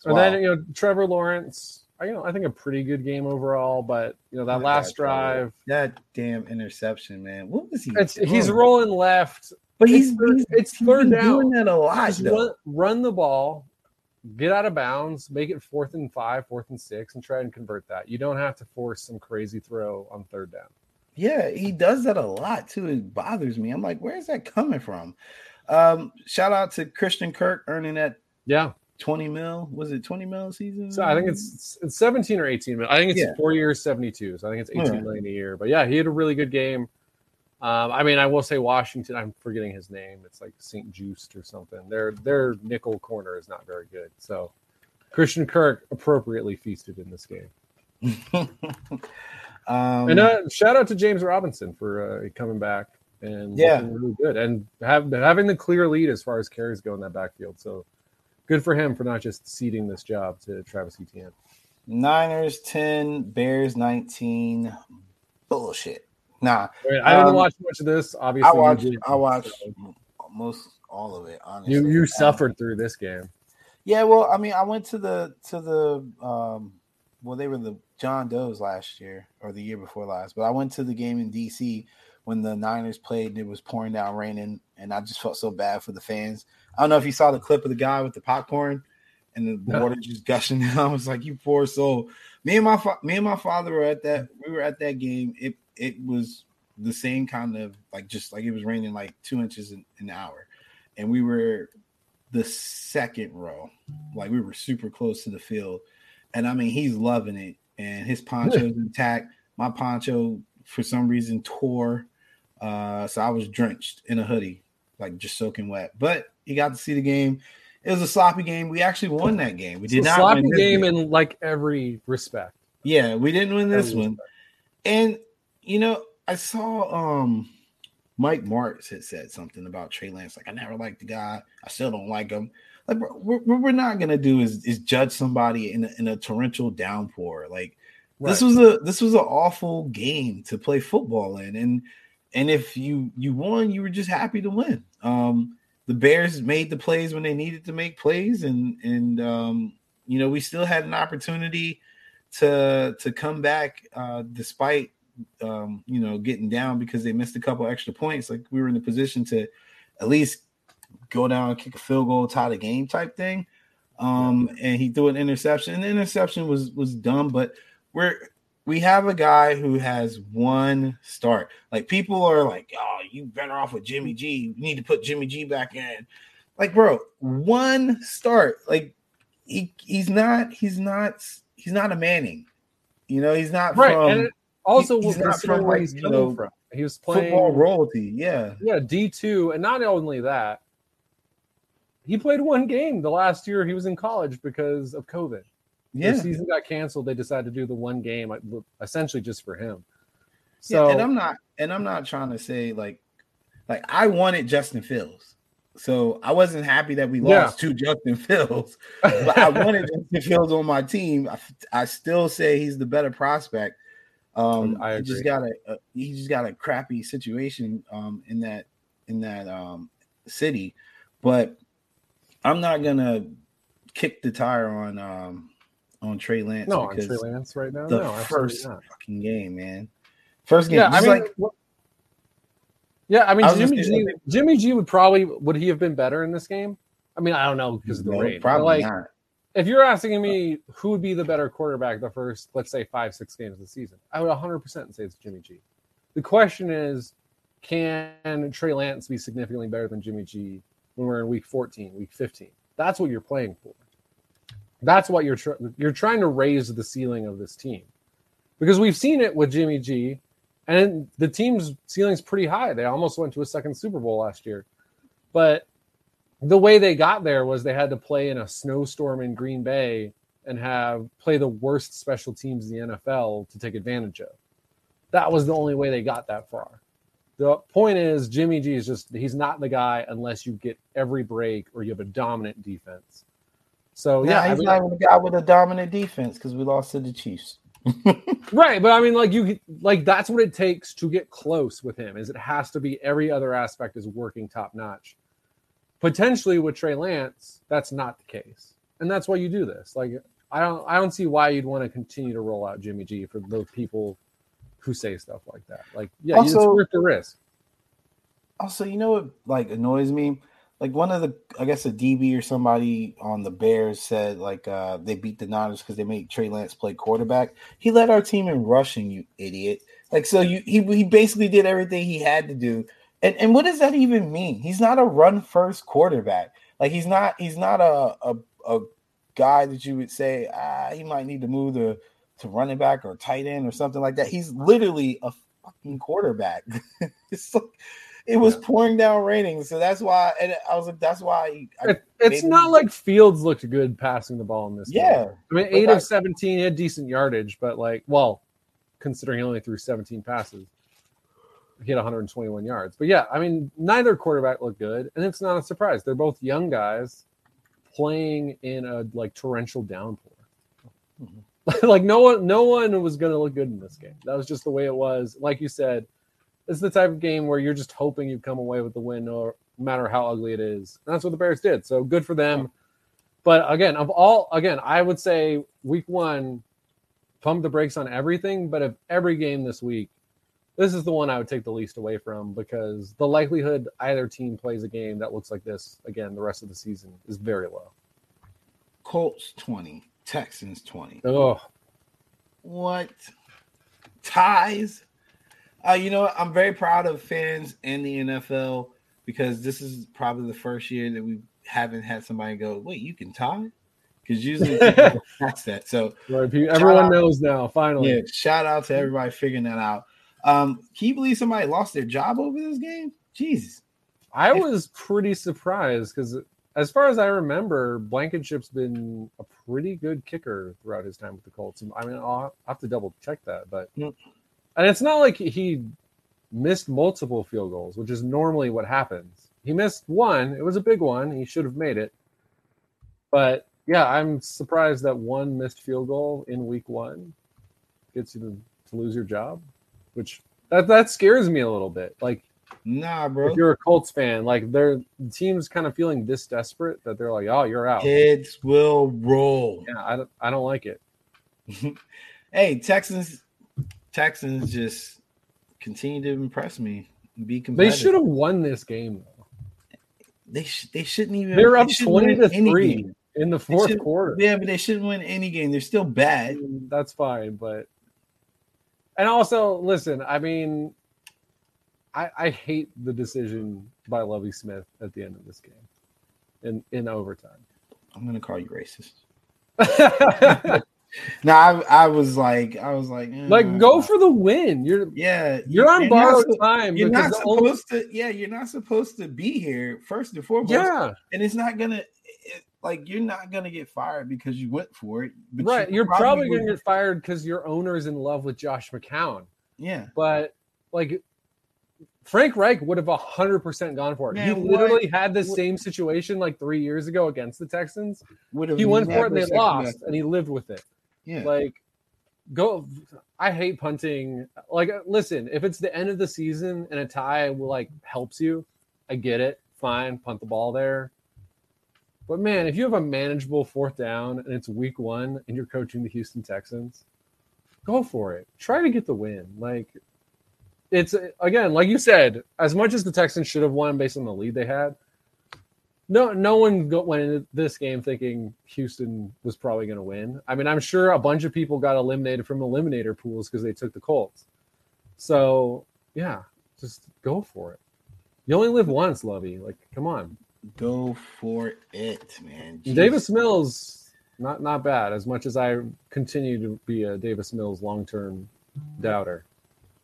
Speaker 2: And wow. then you know Trevor Lawrence, you know I think a pretty good game overall, but you know that oh last drive,
Speaker 1: that damn interception, man. What was he?
Speaker 2: he's rolling left,
Speaker 1: but he's it's,
Speaker 2: he's, it's third
Speaker 1: he's
Speaker 2: down.
Speaker 1: Doing that a lot.
Speaker 2: Run, run the ball, get out of bounds, make it fourth and five, fourth and six, and try and convert that. You don't have to force some crazy throw on third down.
Speaker 1: Yeah, he does that a lot too. It bothers me. I'm like, where's that coming from? Um, shout out to Christian Kirk earning that
Speaker 2: yeah
Speaker 1: 20 mil. Was it 20 mil season?
Speaker 2: So I think it's it's 17 or 18 mil. I think it's yeah. four years, 72. So I think it's 18 yeah. million a year. But yeah, he had a really good game. Um, I mean, I will say Washington. I'm forgetting his name. It's like St-Juste or something. Their their nickel corner is not very good. So Christian Kirk appropriately feasted in this game.
Speaker 1: Um,
Speaker 2: and uh, shout out to James Robinson for uh, coming back and
Speaker 1: Yeah.
Speaker 2: looking really good and have, having the clear lead as far as carries go in that backfield. So good for him for not just ceding this job to Travis Etienne.
Speaker 1: Niners 10, Bears 19. Bullshit. Nah,
Speaker 2: I, didn't
Speaker 1: Um,
Speaker 2: watch much of this. Obviously,
Speaker 1: I watched. I watched most all of it, honestly.
Speaker 2: You you
Speaker 1: Um,
Speaker 2: suffered through this game.
Speaker 1: Yeah, well, I mean, I went to the to the um well, they were the John Doe's last year or the year before last, but I went to the game in DC when the Niners played and it was pouring down raining, and I just felt so bad for the fans. I don't know if you saw the clip of the guy with the popcorn and the water just gushing down. I was like, "You poor soul." Me and my fa- me and my father were at that. We were at that game. It it was the same kind of like just like it was raining like two inches in an hour, and we were the second row. Like we were super close to the field. And I mean, he's loving it. And his poncho's intact. My poncho, for some reason, tore. Uh, so I was drenched in a hoodie, like just soaking wet. But he got to see the game. It was a sloppy game. We actually won that game. We did
Speaker 2: It's a
Speaker 1: not
Speaker 2: sloppy
Speaker 1: this
Speaker 2: game in like every respect.
Speaker 1: yeah, we didn't win this
Speaker 2: Every
Speaker 1: one.
Speaker 2: respect.
Speaker 1: And you know, I saw um Mike Martz had said something about Trey Lance. Like, I never liked the guy. I still don't like him. Like, what we're not gonna do is is judge somebody in a, in a torrential downpour. Like, this was a this was an awful game to play football in, and and if you you won, you were just happy to win. Um, the Bears made the plays when they needed to make plays, and and um, you know we still had an opportunity to to come back uh, despite um, you know getting down because they missed a couple extra points. Like we were in the position to at least go down and kick a field goal, tie the game type thing. Um, and he threw an interception. And the interception was was dumb, but we're we have a guy who has one start. Like people are like, "Oh, you better off with Jimmy G. You need to put Jimmy G back in." Like, bro, one start. Like he he's not he's not he's not a Manning. You know, he's not
Speaker 2: right.
Speaker 1: from
Speaker 2: and also
Speaker 1: he's
Speaker 2: was
Speaker 1: not from,
Speaker 2: where
Speaker 1: like,
Speaker 2: he's
Speaker 1: you
Speaker 2: coming
Speaker 1: know,
Speaker 2: from. He was playing
Speaker 1: football royalty. Yeah.
Speaker 2: Yeah, D two, and not only that, he played one game the last year he was in college because of COVID.
Speaker 1: Yeah.
Speaker 2: The season got canceled. They decided to do the one game, essentially just for him.
Speaker 1: So,
Speaker 2: So
Speaker 1: and I'm not and I'm not trying to say like like I wanted Justin Fields. So I wasn't happy that we
Speaker 2: Yeah.
Speaker 1: lost to Justin Fields, but I wanted Justin Fields on my team. I, I still say he's the better prospect. Um,
Speaker 2: I
Speaker 1: he just got a, a he just got a crappy situation um, in that in that um, city, but I'm not gonna kick the tire on um, on Trey Lance
Speaker 2: no, on Trey Lance right now.
Speaker 1: the
Speaker 2: no,
Speaker 1: first
Speaker 2: not.
Speaker 1: fucking game, man. First game,
Speaker 2: Yeah, I mean,
Speaker 1: like
Speaker 2: what- yeah, I mean,
Speaker 1: I
Speaker 2: Jimmy G.
Speaker 1: saying-
Speaker 2: Jimmy G. would probably would he have been better in this game? I mean, I don't know because of the
Speaker 1: no,
Speaker 2: rain.
Speaker 1: probably
Speaker 2: like,
Speaker 1: not.
Speaker 2: if you're asking me who would be the better quarterback the first, let's say, five, six games of the season, I would 100% say it's Jimmy G. The question is, can Trey Lance be significantly better than Jimmy G when we're in week 14, week 15? That's what you're playing for. That's what you're tr- you're trying to raise the ceiling of this team, because we've seen it with Jimmy G, and the team's ceiling's pretty high. They almost went to a second Super Bowl last year, but the way they got there was they had to play in a snowstorm in Green Bay and have play the worst special teams in the NFL to take advantage of. That was the only way they got that far. The point is Jimmy G is just he's not the guy unless you get every break or you have a dominant defense. So
Speaker 1: Yeah,
Speaker 2: yeah, I
Speaker 1: he's
Speaker 2: mean-
Speaker 1: not even a guy with a dominant defense because we lost to the Chiefs.
Speaker 2: right, but I mean like you like that's what it takes to get close with him is it has to be every other aspect is working top notch. Potentially with Trey Lance, that's not the case. And that's why you do this. Like I don't I don't see why you'd want to continue to roll out Jimmy G for those people who say stuff like that. Like yeah,
Speaker 1: Also-
Speaker 2: it's worth the risk.
Speaker 1: Also, you know what like annoys me? Like one of the I guess a DB or somebody on the Bears said like uh they beat the Niners because they made Trey Lance play quarterback. He led our team in rushing, you idiot. Like so you he he basically did everything he had to do. And and what does that even mean? He's not a run first quarterback. Like he's not he's not a a, a guy that you would say ah he might need to move to to running back or tight end or something like that. He's literally a fucking quarterback. it's like it was pouring down raining, so that's why. And I was like, that's why. I,
Speaker 2: It- it's not like Fields looked good passing the ball in this game.
Speaker 1: yeah,
Speaker 2: I mean, eight of 17, he had decent yardage, but like, well, considering he only threw 17 passes. He had 121 yards. But yeah, I mean, neither quarterback looked good, and it's not a surprise. They're both young guys playing in a like torrential downpour. Mm-hmm. like no one, no one was going to look good in this game. That was just the way it was. Like you said, it's the type of game where you're just hoping you come away with the win, no matter how ugly it is. And that's what the Bears did. So good for them. But again, of all, again, I would say week one, pump the brakes on everything. But of every game this week, this is the one I would take the least away from because the likelihood either team plays a game that looks like this again the rest of the season is very low.
Speaker 1: Colts 20, Texans 20.
Speaker 2: Oh.
Speaker 1: What? Ties? Uh, you know, I'm very proud of fans in the NFL because this is probably the first year that we haven't had somebody go, wait, you can tie? Because usually that's that. So
Speaker 2: right, everyone knows now, finally.
Speaker 1: Yeah, shout out to everybody figuring that out. Um, can you believe somebody lost their job over this game? Jesus.
Speaker 2: I was pretty surprised because as far as I remember, Blankenship's been a pretty good kicker throughout his time with the Colts. I mean, I'll have to double check that, but mm. And it's not like he missed multiple field goals, which is normally what happens. He missed one. It was a big one. He should have made it. But yeah, I'm surprised that one missed field goal in week one gets you to, to lose your job, which that that scares me a little bit. Like,
Speaker 1: nah, bro.
Speaker 2: If you're a Colts fan, like their team's kind of feeling this desperate that they're like, oh, you're out.
Speaker 1: Heads will roll.
Speaker 2: Yeah, I don't, I don't like it.
Speaker 1: hey, Texans, Texans just continue to impress me. Be competitive.
Speaker 2: They should have won this game though.
Speaker 1: They sh- they shouldn't even.
Speaker 2: They're up they twenty to three in the fourth quarter.
Speaker 1: Yeah, but they shouldn't win any game. They're still bad.
Speaker 2: That's fine, but and also listen. I mean, I I hate the decision by Lovie Smith at the end of this game, in in overtime.
Speaker 1: I'm gonna call you racist. no, I, I was like, I was like,
Speaker 2: eh, like go for the win. You're
Speaker 1: yeah,
Speaker 2: you're, on borrowed time.
Speaker 1: You're not supposed only... to. Yeah, you're not supposed to be here first and foremost.
Speaker 2: Yeah,
Speaker 1: and it's not gonna. It, like you're not gonna get fired because you went for it.
Speaker 2: right, you you're probably, probably gonna get fired because your owner is in love with Josh McCown.
Speaker 1: Yeah,
Speaker 2: but like Frank Reich would have hundred percent gone for it. Man, he literally what, had the what, same situation like three years ago against the Texans. He went for it and they lost, and he lived with it.
Speaker 1: Yeah.
Speaker 2: Like go I hate punting. Like listen, if it's the end of the season and a tie will like helps you, I get it. Fine, punt the ball there. But man, if you have a manageable fourth down and it's week 1 and you're coaching the Houston Texans, go for it. Try to get the win. Like it's again, like you said, as much as the Texans should have won based on the lead they had, no, no one went into this game thinking Houston was probably going to win. I mean, I'm sure a bunch of people got eliminated from eliminator pools because they took the Colts. So yeah, just go for it. You only live once, Lovie. Like, come on,
Speaker 1: go for it, man.
Speaker 2: Jeez. Davis Mills, not not bad. As much as I continue to be a Davis Mills long term doubter.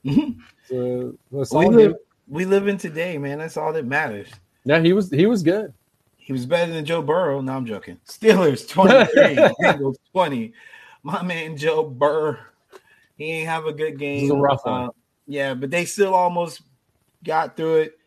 Speaker 1: Mm-hmm. So, we live, we live in today, man. That's all that matters.
Speaker 2: Yeah, he was he was good.
Speaker 1: He was better than Joe Burrow. No, I'm joking. Steelers 23, Bengals 20. My man Joe Burr, he ain't have a good game.
Speaker 2: This a rough one. Uh,
Speaker 1: yeah, but they still almost got through it.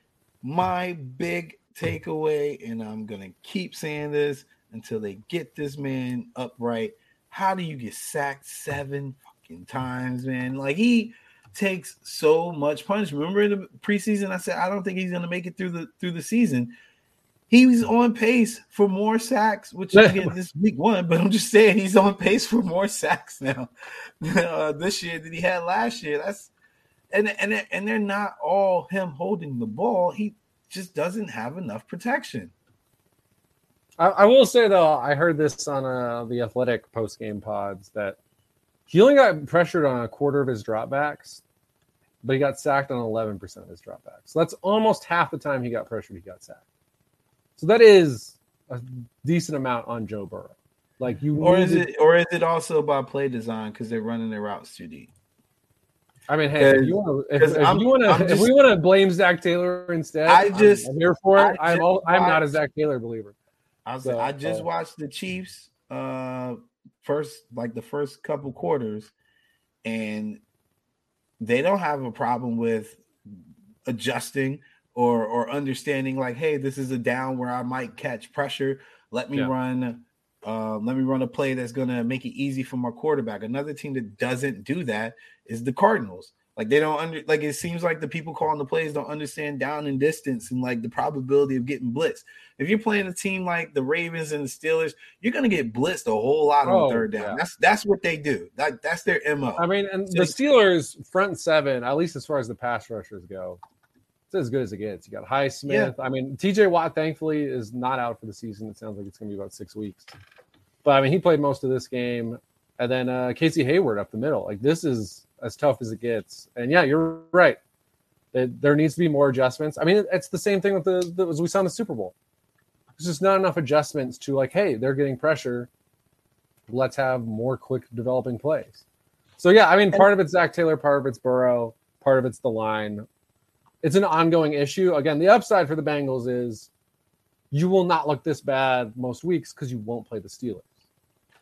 Speaker 1: My big takeaway, and I'm gonna keep saying this until they get this man upright. How do you get sacked seven fucking times, man? Like he takes so much punishment. Remember in the preseason, I said I don't think he's gonna make it through the through the season he's on pace for more sacks, which again this week one, but I'm just saying he's on pace for more sacks now uh, this year than he had last year. That's and and and they're not all him holding the ball. He just doesn't have enough protection.
Speaker 2: I, I will say though, I heard this on uh, the Athletic post game pods that he only got pressured on a quarter of his dropbacks, but he got sacked on 11% of his dropbacks. So that's almost half the time he got pressured, he got sacked. So that is a decent amount on Joe Burrow. Like you,
Speaker 1: or is it, or is it also by play design because they're running their routes too deep?
Speaker 2: I mean, hey, if you want to, if, if you want to, if we want to blame Zac Taylor instead, I just I'm, I'm here for it. I'm all, I'm not a Zac Taylor believer.
Speaker 1: I, was, so, I just uh, watched the Chiefs uh first, like the first couple quarters, and they don't have a problem with adjusting or or understanding like, hey, this is a down where I might catch pressure. Let me yeah. run. Uh, let me run a play that's going to make it easy for my quarterback. Another team that doesn't do that is the Cardinals. Like they don't under like it seems like the people calling the plays don't understand down and distance and like the probability of getting blitzed. If you're playing a team like the Ravens and the Steelers, you're gonna get blitzed a whole lot on oh, third down. Yeah. That's that's what they do. Like that's their mo.
Speaker 2: I mean, and the Steelers front seven, at least as far as the pass rushers go, it's as good as it gets. You got Highsmith. Yeah. I mean, TJ Watt thankfully is not out for the season. It sounds like it's gonna be about six weeks. But I mean, he played most of this game, and then uh, Casey Hayward up the middle. Like this is as tough as it gets. And yeah, you're right. It, there needs to be more adjustments. I mean, it's the same thing with the, the as we saw in the Super Bowl. There's just not enough adjustments to like, hey, they're getting pressure. Let's have more quick developing plays. So yeah, I mean, part of it's Zac Taylor, part of it's Burrow, part of it's the line. It's an ongoing issue. Again, the upside for the Bengals is you will not look this bad most weeks because you won't play the Steelers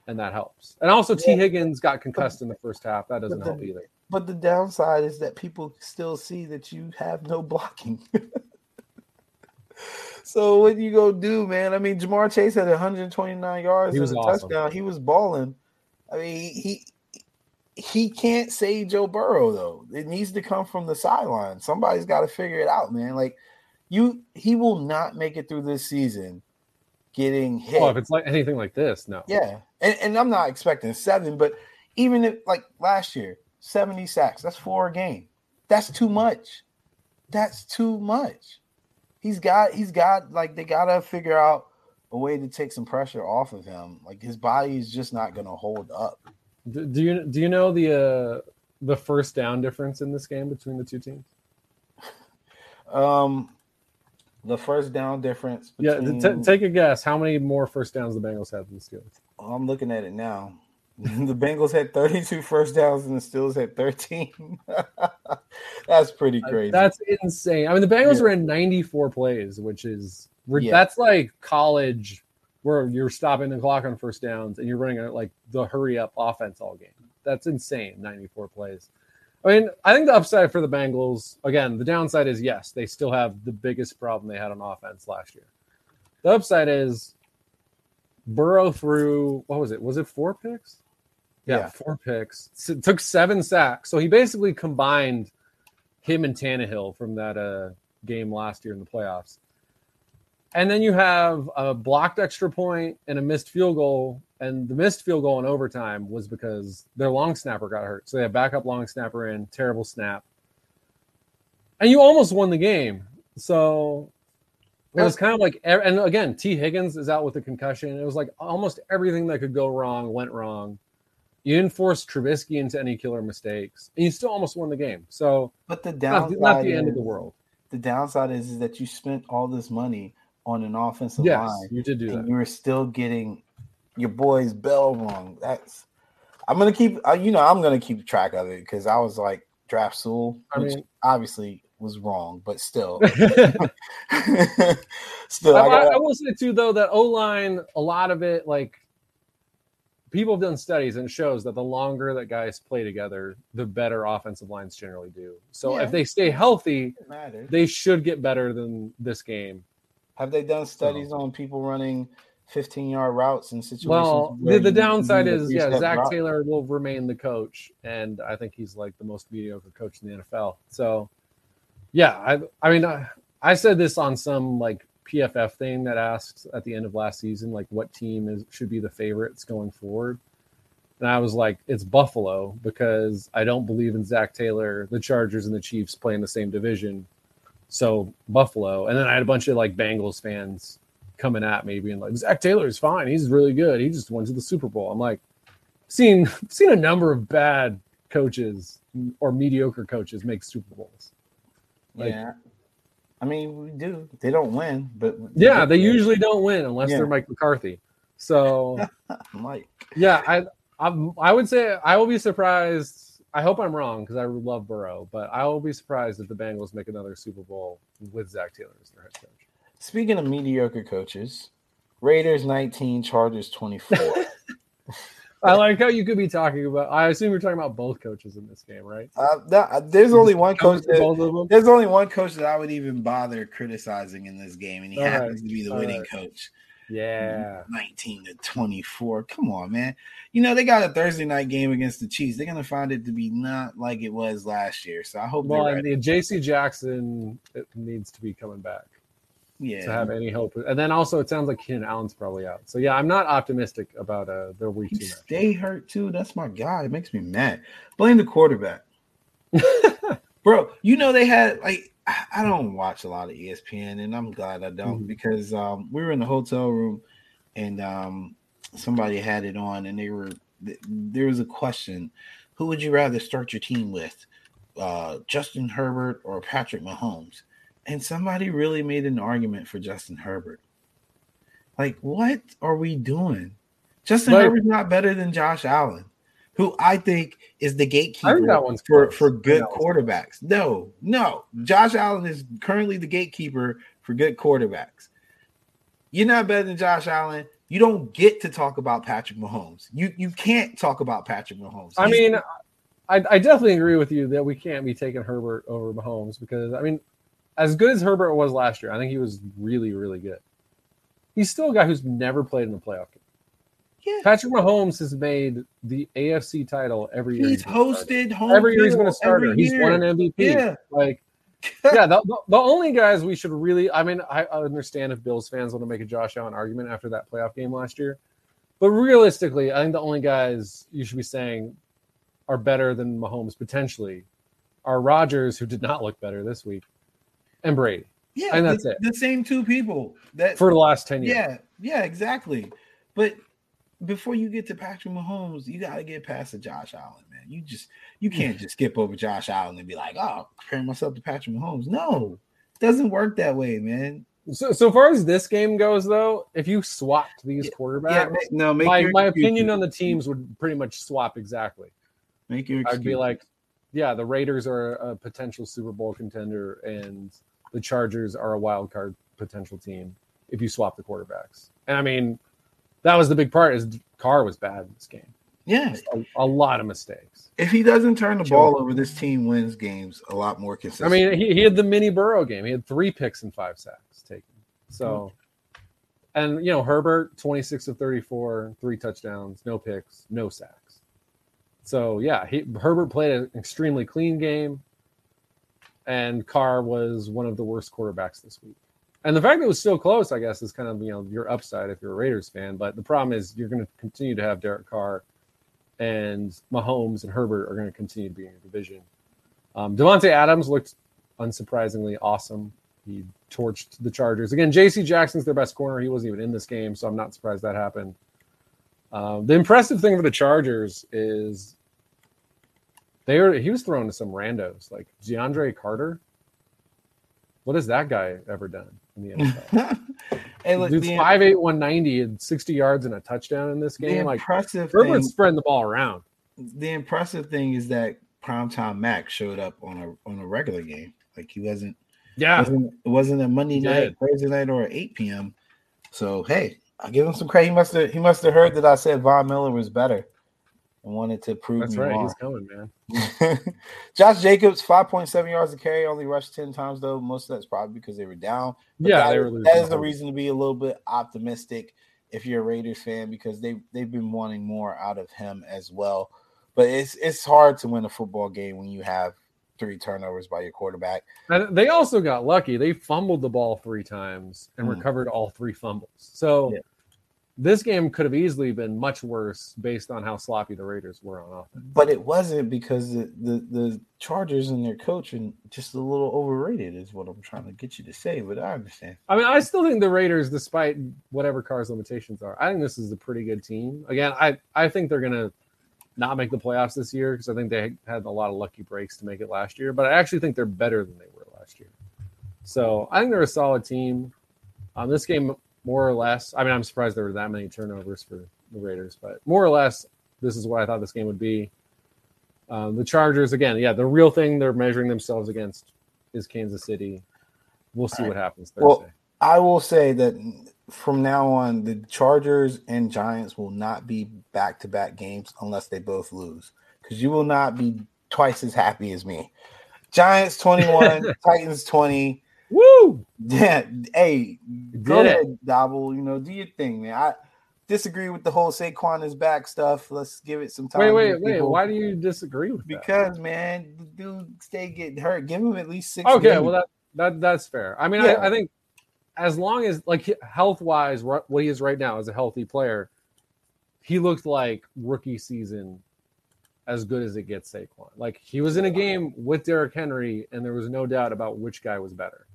Speaker 2: and that helps. And also, Tee Higgins got concussed in the first half. That doesn't the, help either.
Speaker 1: But the downside is that people still see that you have no blocking. so what you go do, man? I mean, Ja'Marr Chase had 129 yards he and a awesome. touchdown. He was balling. I mean, he he can't save Joe Burrow though. It needs to come from the sideline. Somebody's got to figure it out, man. Like you, he will not make it through this season getting hit.
Speaker 2: Oh, if it's like anything like this, no.
Speaker 1: Yeah, and, and I'm not expecting seven, but even if like last year, 70 sacks, that's four a game. That's too much. That's too much. He's got he's got like they gotta figure out a way to take some pressure off of him. Like his body is just not gonna hold up.
Speaker 2: Do, do you do you know the uh the first down difference in this game between the two teams?
Speaker 1: Um the first down difference.
Speaker 2: Between... Yeah, t- take a guess. How many more first downs the Bengals had than the Steelers?
Speaker 1: I'm looking at it now. the Bengals had 32 first downs and the Steelers had 13. that's pretty crazy.
Speaker 2: That's insane. I mean, the Bengals yeah. ran 94 plays, which is yeah. that's like college where you're stopping the clock on first downs and you're running a, like the hurry up offense all game. That's insane. 94 plays. I mean, I think the upside for the Bengals, again, the downside is yes, they still have the biggest problem they had on offense last year. The upside is Burrow threw what was it? Was it four picks? Yeah, yeah. four picks. It took seven sacks. So he basically combined him and Tannehill from that uh, game last year in the playoffs. And then you have a blocked extra point and a missed field goal. And the missed field goal in overtime was because their long snapper got hurt. So they had backup long snapper in, terrible snap. And you almost won the game. So it was kind of like, and again, T. Higgins is out with a concussion. It was like almost everything that could go wrong went wrong. You didn't force Trubisky into any killer mistakes, and you still almost won the game. So,
Speaker 1: but the downside not, not the end is, of the world. The downside is, is that you spent all this money on an offensive yes, line.
Speaker 2: You did do
Speaker 1: that. You were still getting your boy's bell wrong. That's I'm gonna keep. Uh, you know, I'm gonna keep track of it because I was like draft Sewell, which I mean, obviously was wrong, but still,
Speaker 2: still. I, I, I, will say too, though, that O line, a lot of it, like people have done studies and shows that the longer that guys play together, the better offensive lines generally do. So yeah. if they stay healthy, they should get better than this game.
Speaker 1: Have they done studies on people running? 15 yard routes in situations.
Speaker 2: Well, the, the downside is, yeah, Zach route. Taylor will remain the coach, and I think he's like the most mediocre coach in the NFL. So yeah, I I mean I, I said this on some like PFF thing that asks at the end of last season like what team is should be the favorites going forward. And I was like, it's Buffalo because I don't believe in Zac Taylor. The Chargers and the Chiefs play in the same division. So Buffalo. And then I had a bunch of like Bengals fans coming at me being like, "Zac Taylor is fine. He's really good. He just went to the Super Bowl. I'm like, seen seen a number of bad coaches or mediocre coaches make Super Bowls.
Speaker 1: Like, yeah. I mean, we do. They don't win, but
Speaker 2: yeah, they usually don't win unless yeah. they're Mike McCarthy. So,
Speaker 1: Mike.
Speaker 2: Yeah, I, I, I would say I will be surprised. I hope I'm wrong because I love Burrow, but I will be surprised if the Bengals make another Super Bowl with Zac Taylor as their head coach.
Speaker 1: Speaking of mediocre coaches, Raiders 19, Chargers 24.
Speaker 2: I like how you could be talking about. I assume you're talking about both coaches in this game, right?
Speaker 1: Uh, that, there's only one coach. That, there's only one coach that I would even bother criticizing in this game, and he All happens right. to be the All winning right. coach.
Speaker 2: Yeah,
Speaker 1: 19 to 24. Come on, man. You know they got a Thursday night game against the Chiefs. They're gonna find it to be not like it was last year. So I hope.
Speaker 2: Well, and the J.C. Jackson needs to be coming back
Speaker 1: yeah.
Speaker 2: to have any hope. And then also, it sounds like Keenan Allen's probably out. So yeah, I'm not optimistic about uh, their week two.
Speaker 1: Stay hurt too. That's my guy. It makes me mad. Blame the quarterback, bro. You know they had like I don't watch a lot of ESPN, and I'm glad I don't mm-hmm. because um, we were in the hotel room and um, somebody had it on, and they were there was a question: Who would you rather start your team with, uh, Justin Herbert or Patrick Mahomes? and somebody really made an argument for Justin Herbert. Like, what are we doing? Justin like, Herbert's not better than Josh Allen, who I think is the gatekeeper for, for good quarterbacks. No, no. Josh Allen is currently the gatekeeper for good quarterbacks. You're not better than Josh Allen. You don't get to talk about Patrick Mahomes. You you can't talk about Patrick Mahomes.
Speaker 2: I mean, I, I definitely agree with you that we can't be taking Herbert over Mahomes because I mean as good as Herbert was last year, I think he was really, really good. He's still a guy who's never played in a playoff game. Yeah. Patrick Mahomes has made the AFC title every year.
Speaker 1: He's, he's hosted
Speaker 2: home every year. He's been a starter. He's won an MVP. Yeah. Like, yeah, the, the, only guys we should really. I mean, I, understand if Bills fans want to make a Josh Allen argument after that playoff game last year, but realistically, I think the only guys you should be saying are better than Mahomes potentially are Rodgers, who did not look better this week, and Brady.
Speaker 1: Yeah,
Speaker 2: and that's
Speaker 1: the,
Speaker 2: it.
Speaker 1: The same two people that
Speaker 2: for the last ten years.
Speaker 1: Yeah, yeah, exactly. But before you get to Patrick Mahomes, you got to get past the Josh Allen, man. You just you can't just skip over Josh Allen and be like, oh, comparing myself to Patrick Mahomes. No, it doesn't work that way, man.
Speaker 2: So, so far as this game goes, though, if you swapped these yeah, quarterbacks, yeah,
Speaker 1: no,
Speaker 2: my, my opinion on the teams would pretty much swap exactly.
Speaker 1: Make your
Speaker 2: I'd be like, yeah, the Raiders are a potential Super Bowl contender, and the Chargers are a wild card potential team if you swap the quarterbacks. And I mean, that was the big part is Carr was bad in this game.
Speaker 1: Yeah,
Speaker 2: a, a, lot of mistakes.
Speaker 1: If he doesn't turn the ball over, this team wins games a lot more consistent.
Speaker 2: I mean, he, he had the mini Burrow game. He had three picks and five sacks taken. So, and you know, Herbert, 26 of 34, three touchdowns, no picks, no sacks. So, yeah, he, Herbert played an extremely clean game and Carr was one of the worst quarterbacks this week. And the fact that it was so close, I guess, is kind of you know your upside if you're a Raiders fan. But the problem is you're going to continue to have Derek Carr, and Mahomes and Herbert are going to continue to be in your division. Um, Adams looked unsurprisingly awesome. He torched the Chargers again. J.C. Jackson's their best corner. He wasn't even in this game, so I'm not surprised that happened. Um, the impressive thing for the Chargers is they were he was thrown to some randos like DeAndre Carter. What has that guy ever done in the NFL? hey, look, Dude's five eight one ninety and sixty yards and a touchdown in this game. Like impressive Herbert's thing, spreading the ball around.
Speaker 1: The impressive thing is that primetime Mack showed up on a on a regular game. Like he wasn't.
Speaker 2: Yeah,
Speaker 1: wasn't, it wasn't a Monday night, Thursday night, or eight p.m. So hey, I give him some credit. He must have he must have heard that I said Von Miller was better and wanted to prove
Speaker 2: That's right.
Speaker 1: Wrong.
Speaker 2: He's coming, man.
Speaker 1: Josh Jacobs, 5.7 yards to carry, only rushed 10 times, though. Most of that's probably because they were down.
Speaker 2: But yeah,
Speaker 1: that,
Speaker 2: they were
Speaker 1: that is the reason to be a little bit optimistic if you're a Raiders fan because they, they've been wanting more out of him as well. But it's it's hard to win a football game when you have three turnovers by your quarterback.
Speaker 2: And they also got lucky. They fumbled the ball three times and mm. recovered all three fumbles. So yeah this game could have easily been much worse based on how sloppy the Raiders were on offense.
Speaker 1: But it wasn't because the, the, the Chargers and their coach are just a little overrated, is what I'm trying to get you to say. But I understand.
Speaker 2: I mean, I still think the Raiders, despite whatever Carr's limitations are, I think this is a pretty good team. Again, I, I think they're going to not make the playoffs this year because I think they had a lot of lucky breaks to make it last year. But I actually think they're better than they were last year. So I think they're a solid team. Um, this game more or less. I mean, I'm surprised there were that many turnovers for the Raiders, but more or less, this is what I thought this game would be. Um, the Chargers, again, yeah, the real thing they're measuring themselves against is Kansas City. We'll see right. what happens Thursday. Well,
Speaker 1: I will say that from now on, the Chargers and Giants will not be back to back games unless they both lose. Because you will not be twice as happy as me. Giants 21, Titans 20.
Speaker 2: Woo!
Speaker 1: Yeah, hey, go ahead, Double. You know, do your thing, man. I disagree with the whole Saquon is back stuff. Let's give it some time.
Speaker 2: Wait, wait, wait. Why do you disagree with
Speaker 1: because,
Speaker 2: that?
Speaker 1: Because man, the dude stay getting hurt. Give him at least six.
Speaker 2: Okay, well that that that's fair. I mean, yeah. I, I, think as long as like health wise, what he is right now as a healthy player, he looked like rookie season as good as it gets Saquon. Like he was in a game with Derrick Henry, and there was no doubt about which guy was better.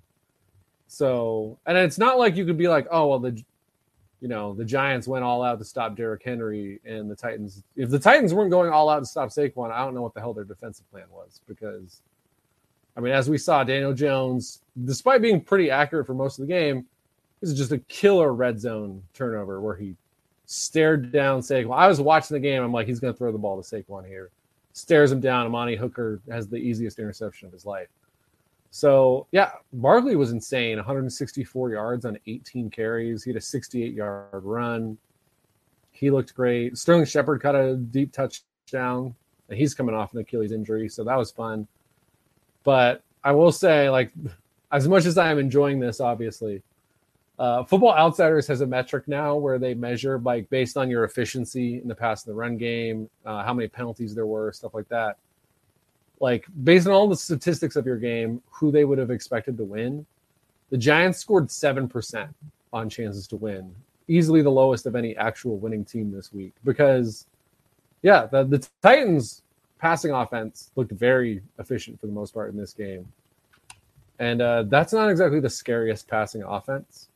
Speaker 2: So, and it's not like you could be like, oh well, the you know the Giants went all out to stop Derrick Henry, and the Titans. If the Titans weren't going all out to stop Saquon, I don't know what the hell their defensive plan was because I mean, as we saw, Daniel Jones, despite being pretty accurate for most of the game, this is just a killer red zone turnover where he stared down Saquon. I was watching the game. I'm like, he's going to throw the ball to Saquon here. Stares him down. Amani Hooker has the easiest interception of his life. So, yeah, Barkley was insane 164 yards on 18 carries. He had a 68 yard run. He looked great. Sterling Shepard caught a deep touchdown. And he's coming off an Achilles injury. So that was fun. But I will say, like, as much as I am enjoying this, obviously, uh, Football Outsiders has a metric now where they measure like based on your efficiency in the pass and the run game, uh, how many penalties there were, stuff like that. Like based on all the statistics of your game, who they would have expected to win. The Giants scored seven percent on chances to win, easily the lowest of any actual winning team this week. Because, yeah, the, the Titans passing offense looked very efficient for the most part in this game. And uh, that's not exactly the scariest passing offense.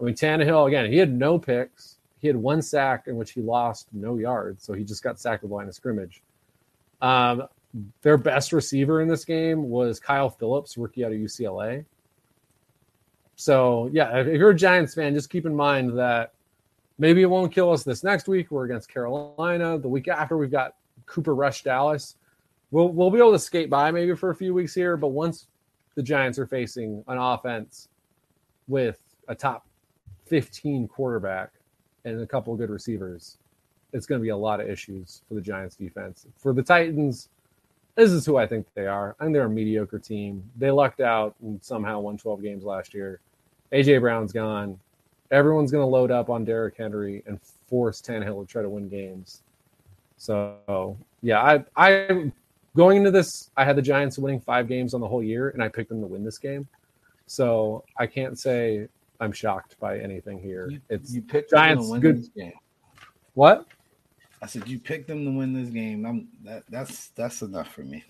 Speaker 2: I mean, Tannehill, again, he had no picks. He had one sack in which he lost no yards. So he just got sacked at the line of scrimmage. Um, their best receiver in this game was Kyle Phillips, rookie out of UCLA. So, yeah, if you're a Giants fan, just keep in mind that maybe it won't kill us this next week. We're against Carolina. The week after, we've got Cooper Rush Dallas. We'll we'll be able to skate by maybe for a few weeks here, but once the Giants are facing an offense with a top 15 quarterback and a couple of good receivers, it's going to be a lot of issues for the Giants defense. For the Titans, this is who I think they are. I think they're a mediocre team. They lucked out and somehow won 12 games last year. AJ Brown's gone. Everyone's going to load up on Derrick Henry and force Tannehill to try to win games. So yeah, I I going into this, I had the Giants winning five games on the whole year, and I picked them to win this game. So I can't say I'm shocked by anything here. You, it's you picked Giants good game. What?
Speaker 1: I said you picked them to win this game. I'm that that's that's enough for me.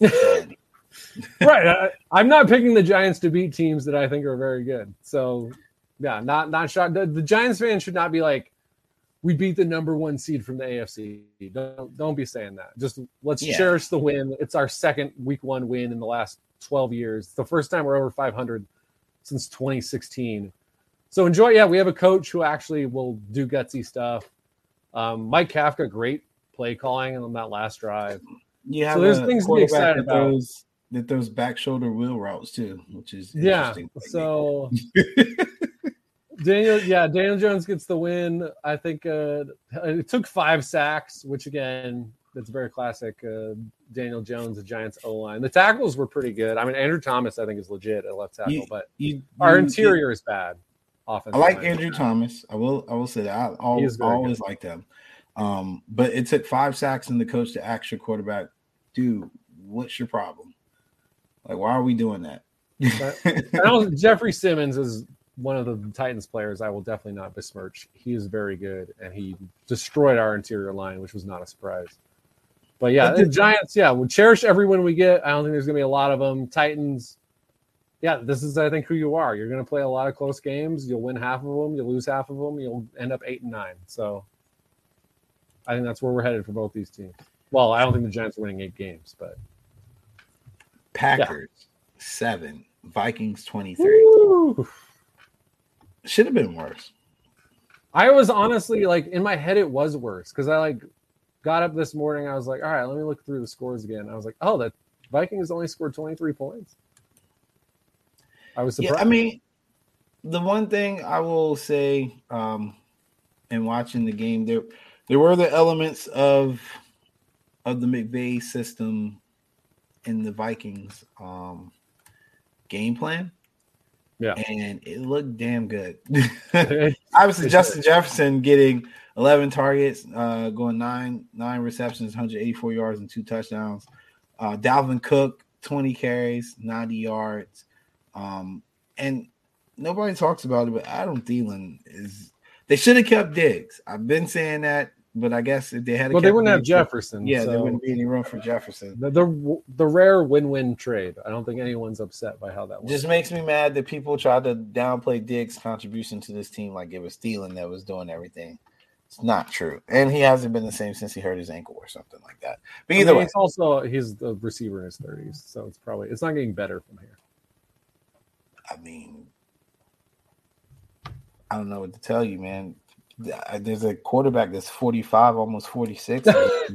Speaker 2: right. I, am not picking the Giants to beat teams that I think are very good. So yeah, not not shocked. The, the Giants fans should not be like, we beat the number one seed from the AFC. Don't don't be saying that. Just let's yeah. cherish the win. It's our second week one win in the last 12 years. It's the first time we're over 500 since 2016. So enjoy. Yeah, we have a coach who actually will do gutsy stuff. Um, Mike Kafka, great play calling on that last drive.
Speaker 1: Yeah, so there's things to be excited about. Those, that those back shoulder wheel routes too, which is
Speaker 2: yeah. So Daniel, yeah, Daniel Jones gets the win. I think uh, it took five sacks, which again, that's very classic. Uh, Daniel Jones, the Giants O line. The tackles were pretty good. I mean, Andrew Thomas, I think, is legit at left tackle, you, but you, our you, interior is bad.
Speaker 1: Offensive I like line. Andrew Thomas. I will. I will say that. I always, always liked him. Um, but it took five sacks and the coach to ask your quarterback, dude, what's your problem? Like, why are we doing that?
Speaker 2: Jeffrey Simmons is one of the Titans players I will definitely not besmirch. He is very good, and he destroyed our interior line, which was not a surprise. But yeah, the Giants, yeah, we cherish every win we get. I don't think there's going to be a lot of them. Titans, yeah, this is I think who you are. You're going to play a lot of close games. You'll win half of them. You'll lose half of them. You'll end up eight and nine. So I think that's where we're headed for both these teams. Well, I don't think the Giants are winning eight games, but
Speaker 1: Packers yeah. seven, Vikings twenty three. Should have been worse.
Speaker 2: I was honestly like in my head, it was worse because I like got up this morning. I was like, all right, let me look through the scores again. I was like, oh, that Vikings only scored 23 points. I was surprised.
Speaker 1: Yeah, I mean, the one thing I will say, um, in watching the game, there there were the elements of of the McVay system in the Vikings um game plan.
Speaker 2: Yeah.
Speaker 1: And it looked damn good. Obviously, Justin Jefferson getting 11 targets, uh, going nine nine receptions, 184 yards, and two touchdowns. Uh, Dalvin Cook, 20 carries, 90 yards. Um, and nobody talks about it, but Adam Thielen is. They should have kept Diggs. I've been saying that but I guess if they had,
Speaker 2: well, they wouldn't have Jefferson.
Speaker 1: Yeah, so there wouldn't be any room for Jefferson.
Speaker 2: The, the, the rare win-win trade. I don't think anyone's upset by how that went.
Speaker 1: Just makes me mad that people try to downplay Diggs' contribution to this team like it was Thielen that was doing everything. It's not true, and he hasn't been the same since he hurt his ankle or something like that. But either I mean, way,
Speaker 2: it's also he's the receiver in his thirties, so it's probably it's not getting better from here.
Speaker 1: I mean, I don't know what to tell you, man uh, there's a quarterback that's 45, almost 46.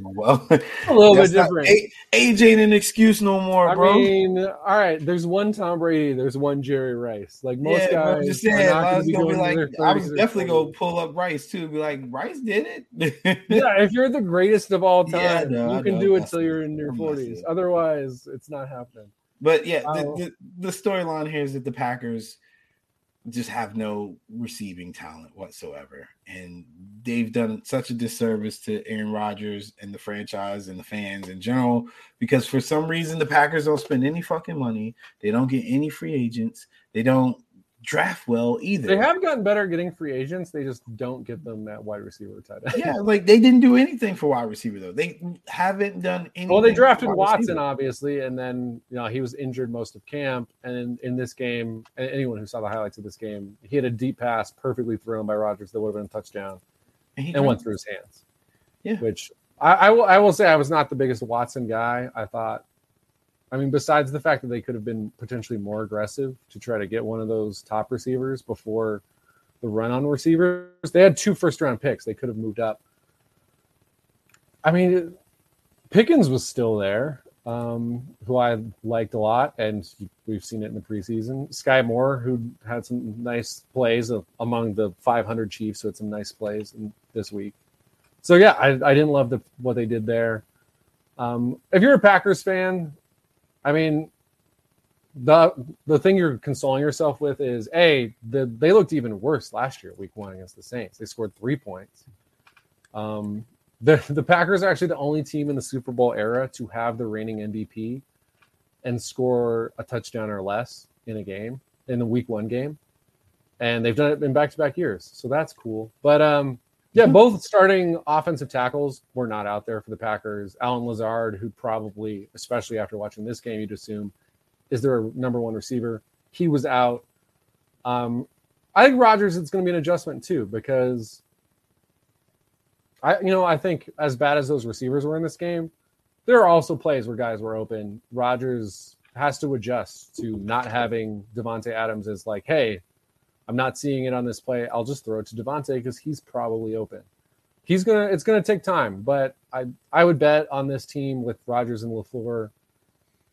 Speaker 1: well,
Speaker 2: a little bit different.
Speaker 1: age ain't an excuse no more, bro.
Speaker 2: I mean, all right. There's one Tom Brady. There's one Jerry Rice. Like most yeah, guys, just saying, I was, be
Speaker 1: be like, I was definitely gonna pull up Rice too. Be like, Rice did it.
Speaker 2: yeah, if you're the greatest of all time, yeah, no, you can do it till you're in your 40s. Otherwise, it's not happening.
Speaker 1: But yeah, the, oh. the, the storyline here is that the Packers just have no receiving talent whatsoever. And they've done such a disservice to Aaron Rodgers and the franchise and the fans in general because for some reason the Packers don't spend any fucking money. They don't get any free agents. They don't draft well either.
Speaker 2: They have gotten better getting free agents. They just don't get them at wide receiver tight
Speaker 1: end. Yeah, like they didn't do anything for wide receiver though. They haven't done anything.
Speaker 2: Well, they drafted Watson receiver. obviously, and then you know he was injured most of camp. And in, in, this game, anyone who saw the highlights of this game, he had a deep pass perfectly thrown by Rodgers that would have been a touchdown, and, and went through his hands.
Speaker 1: Yeah,
Speaker 2: which I, I will I will say I was not the biggest Watson guy. I thought I mean, besides the fact that they could have been potentially more aggressive to try to get one of those top receivers before the run on receivers, they had two first round picks. They could have moved up. I mean, Pickens was still there, um, who I liked a lot, and we've seen it in the preseason. Skyy Moore, who had some nice plays among the 500 Chiefs, who had some nice plays in, this week. So yeah, I, I didn't love the, what they did there. Um, if you're a Packers fan, I mean, the the thing you're consoling yourself with is a the they looked even worse last year, week one against the Saints. They scored three points. Um, the the Packers are actually the only team in the Super Bowl era to have the reigning MVP and score a touchdown or less in a game in the week one game, and they've done it in back to back years. So that's cool. But um, yeah, mm-hmm. both starting offensive tackles were not out there for the Packers. Allen Lazard, who probably, especially after watching this game, you'd assume is their number one receiver. He was out. Um, I think Rodgers it's going to be an adjustment too because I, you know, I think as bad as those receivers were in this game, there are also plays where guys were open. Rodgers has to adjust to not having Davante Adams as like, hey, I'm not seeing it on this play. I'll just throw it to Davante because he's probably open. He's gonna. It's gonna take time, but I I would bet on this team with Rodgers and LaFleur,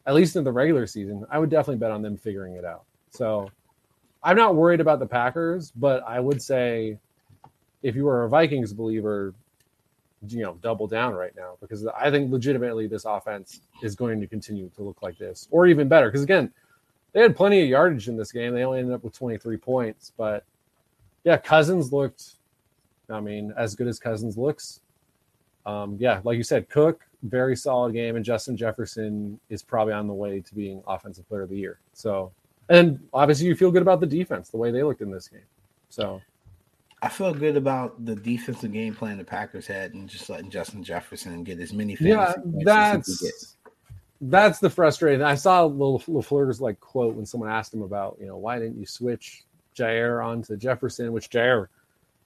Speaker 2: at least in the regular season. I would definitely bet on them figuring it out. So I'm not worried about the Packers, but I would say if you are a Vikings believer, you know, double down right now because I think legitimately this offense is going to continue to look like this or even better. Because again, they had plenty of yardage in this game. They only ended up with 23 points, but yeah, Cousins looked. I mean, as good as Cousins looks. Um, yeah, like you said, Cook very solid game, and Justin Jefferson is probably on the way to being Offensive Player of the Year. So, and obviously, you feel good about the defense, the way they looked in this game. So,
Speaker 1: I feel good about the defensive game plan the Packers had, and just letting Justin Jefferson get as many.
Speaker 2: Yeah, that's that's the frustrating. I saw LaFleur's like quote when someone asked him about, you know, why didn't you switch Jaire onto Jefferson? Which Jaire,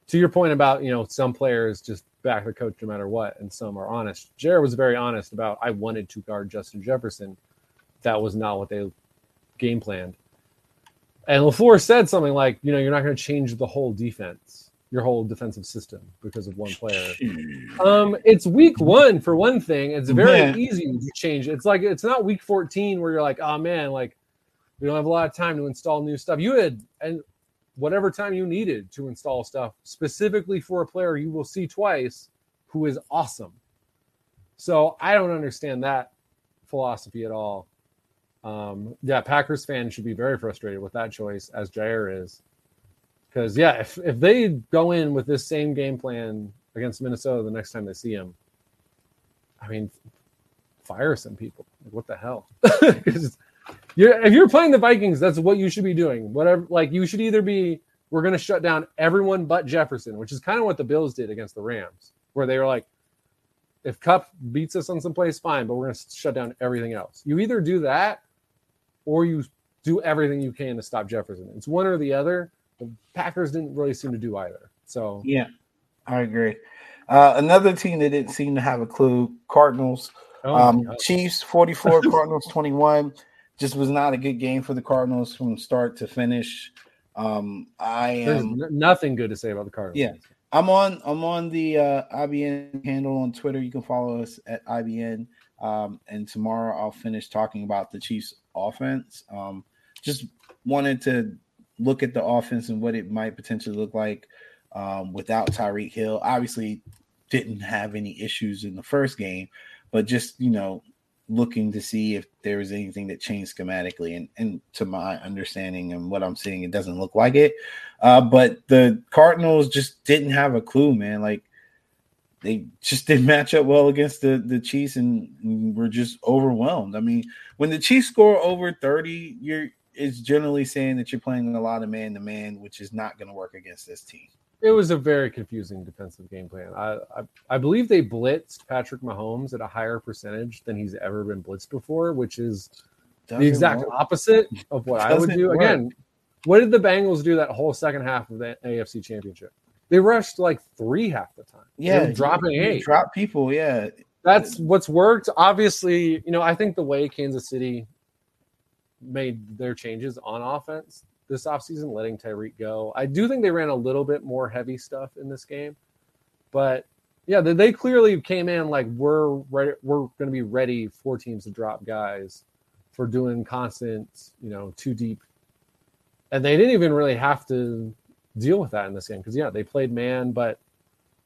Speaker 2: to your point about, you know, some players just back the coach no matter what, and some are honest. Jaire was very honest about I wanted to guard Justin Jefferson. That was not what they game planned. And LaFleur said something like, you know, you're not going to change the whole defense your whole defensive system because of one player. Um, it's week one for one thing. It's very yeah. easy to change. It's like it's not week 14 where you're like, oh man, like we don't have a lot of time to install new stuff. You had and whatever time you needed to install stuff specifically for a player you will see twice who is awesome. So I don't understand that philosophy at all. Um, yeah, Packers fans should be very frustrated with that choice, as Jaire is. Because yeah, if if they go in with this same game plan against Minnesota the next time they see him, I mean, fire some people. Like, what the hell? You're, if you're playing the Vikings, that's what you should be doing. Whatever, like you should either be we're going to shut down everyone but Jefferson, which is kind of what the Bills did against the Rams, where they were like, if Kupp beats us on some place, fine, but we're going to shut down everything else. You either do that or you do everything you can to stop Jefferson. It's one or the other. The Packers didn't really seem to do either. So
Speaker 1: yeah, I agree. Uh, another team that didn't seem to have a clue: Cardinals. Oh um, Chiefs 44, Cardinals 21. Just was not a good game for the Cardinals from start to finish. Um, I am
Speaker 2: There's nothing good to say about the Cardinals.
Speaker 1: Yeah, I'm on. I'm on the uh, IBN handle on Twitter. You can follow us at IBN. Um, and tomorrow I'll finish talking about the Chiefs offense. Um, just wanted to look at the offense and what it might potentially look like um, without Tyreek Hill. Obviously, didn't have any issues in the first game, but just you know, looking to see if there was anything that changed schematically. And, and to my understanding and what I'm seeing, it doesn't look like it. Uh, but the Cardinals just didn't have a clue, man. Like they just didn't match up well against the the Chiefs and were just overwhelmed. I mean, when the Chiefs score over 30, you're it's generally saying that you're playing a lot of man to man, which is not going to work against this team.
Speaker 2: It was a very confusing defensive game plan. I, I, I believe they blitzed Patrick Mahomes at a higher percentage than he's ever been blitzed before, which is Doesn't the exact work. opposite of what I would do. Work. Again, what did the Bengals do that whole second half of the AFC Championship? They rushed like three half the time.
Speaker 1: Yeah,
Speaker 2: dropping eight.
Speaker 1: Drop people. Yeah,
Speaker 2: that's what's worked. Obviously, you know, I think the way Kansas City made their changes on offense this offseason, letting Tyreek go. I do think they ran a little bit more heavy stuff in this game, but yeah, they, clearly came in like we're ready, we're going to be ready for teams to drop guys for doing constant, you know, too deep, and they didn't even really have to deal with that in this game because yeah, they played man, but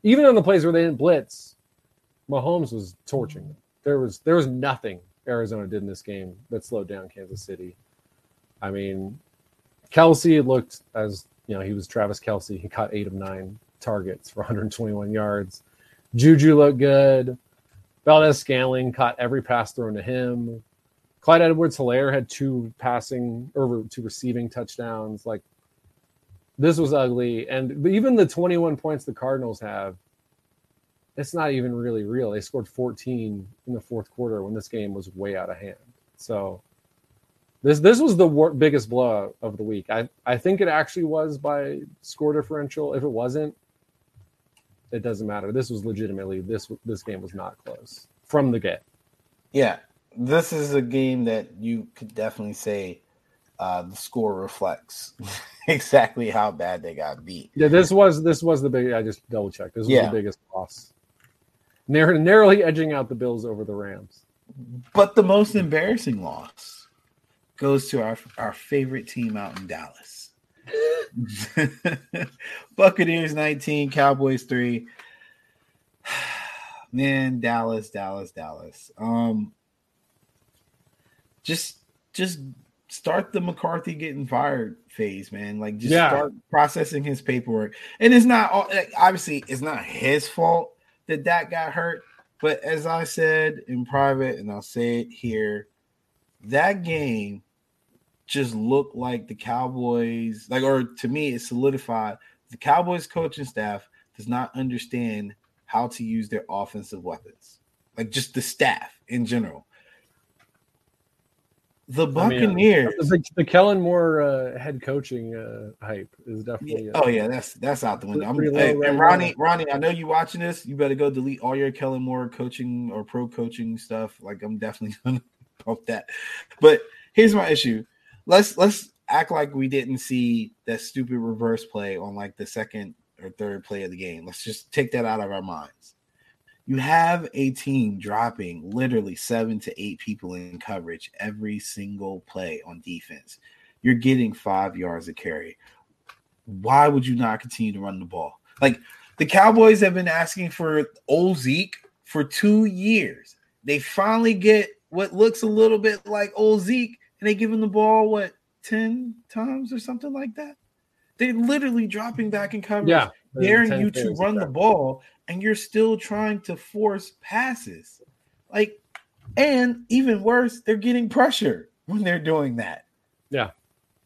Speaker 2: even on the plays where they didn't blitz, Mahomes was torching them. There was there was nothing Arizona did in this game that slowed down Kansas City. I mean, Kelce looked as you know he was Travis Kelce. He caught eight of nine targets for 121 yards. Juju looked good. Valdes-Scantling caught every pass thrown to him. Clyde Edwards-Helaire had two passing or two receiving touchdowns. Like this was ugly. And even the 21 points the Cardinals have, it's not even really real. They scored 14 in the fourth quarter when this game was way out of hand. So this this was the wor- biggest blow of the week. I I think it actually was by score differential. If it wasn't, it doesn't matter. This was legitimately this this game was not close from the get.
Speaker 1: Yeah, this is a game that you could definitely say uh, the score reflects exactly how bad they got beat.
Speaker 2: Yeah, this was this was the big. I just double checked. This was yeah. the biggest loss, Narrow, narrowly edging out the Bills over the Rams.
Speaker 1: But the most embarrassing loss goes to our our favorite team out in Dallas. Buccaneers 19, Cowboys 3. Man, Dallas, Dallas, Dallas. Um just just start the McCarthy getting fired phase, man. Like just yeah. start processing his paperwork. And it's not all obviously it's not his fault that that got hurt, but as I said in private and I'll say it here, that game just looked like the Cowboys like or to me it solidified the Cowboys coaching staff does not understand how to use their offensive weapons. Like just the staff in general. The Buccaneers. I mean,
Speaker 2: the, the, Kellen Moore uh, head coaching uh, hype is definitely.
Speaker 1: Uh, oh yeah, that's that's out the window. I'm, hey, right and Ronnie, now. Ronnie, I know you watching this. You better go delete all your Kellen Moore coaching or pro coaching stuff. Like I'm definitely gonna post that. But here's my issue. Let's let's act like we didn't see that stupid reverse play on like the second or third play of the game. Let's just take that out of our minds you have a team dropping literally seven to eight people in coverage every single play on defense. You're getting five yards of carry. why would you not continue to run the ball? Like the Cowboys have been asking for old Zeke for two years. They finally get what looks a little bit like old Zeke, and they give him the ball what 10 times or something like that. They're literally dropping back in coverage,
Speaker 2: yeah,
Speaker 1: daring you to run the ball, and you're still trying to force passes. Like, and even worse, they're getting pressure when they're doing that.
Speaker 2: Yeah.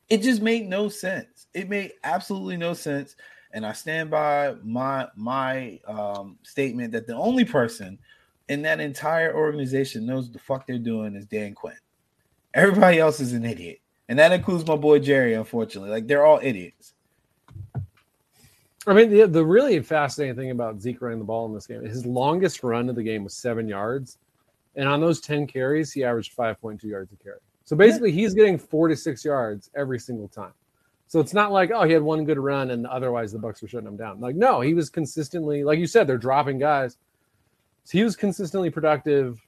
Speaker 1: It just made no sense. It made absolutely no sense. And I stand by my my um, statement that the only person in that entire organization knows the fuck they're doing is Dan Quinn. Everybody else is an idiot. And that includes my boy Jerry, unfortunately. Like they're all idiots.
Speaker 2: I mean, the, the really fascinating thing about Zeke running the ball in this game, his longest run of the game was seven yards. And on those 10 carries, he averaged 5.2 yards a carry. So basically, he's getting four to six yards every single time. So it's not like, oh, he had one good run and otherwise the Bucs were shutting him down. Like, no, he was consistently, like you said, they're dropping guys. So he was consistently productive.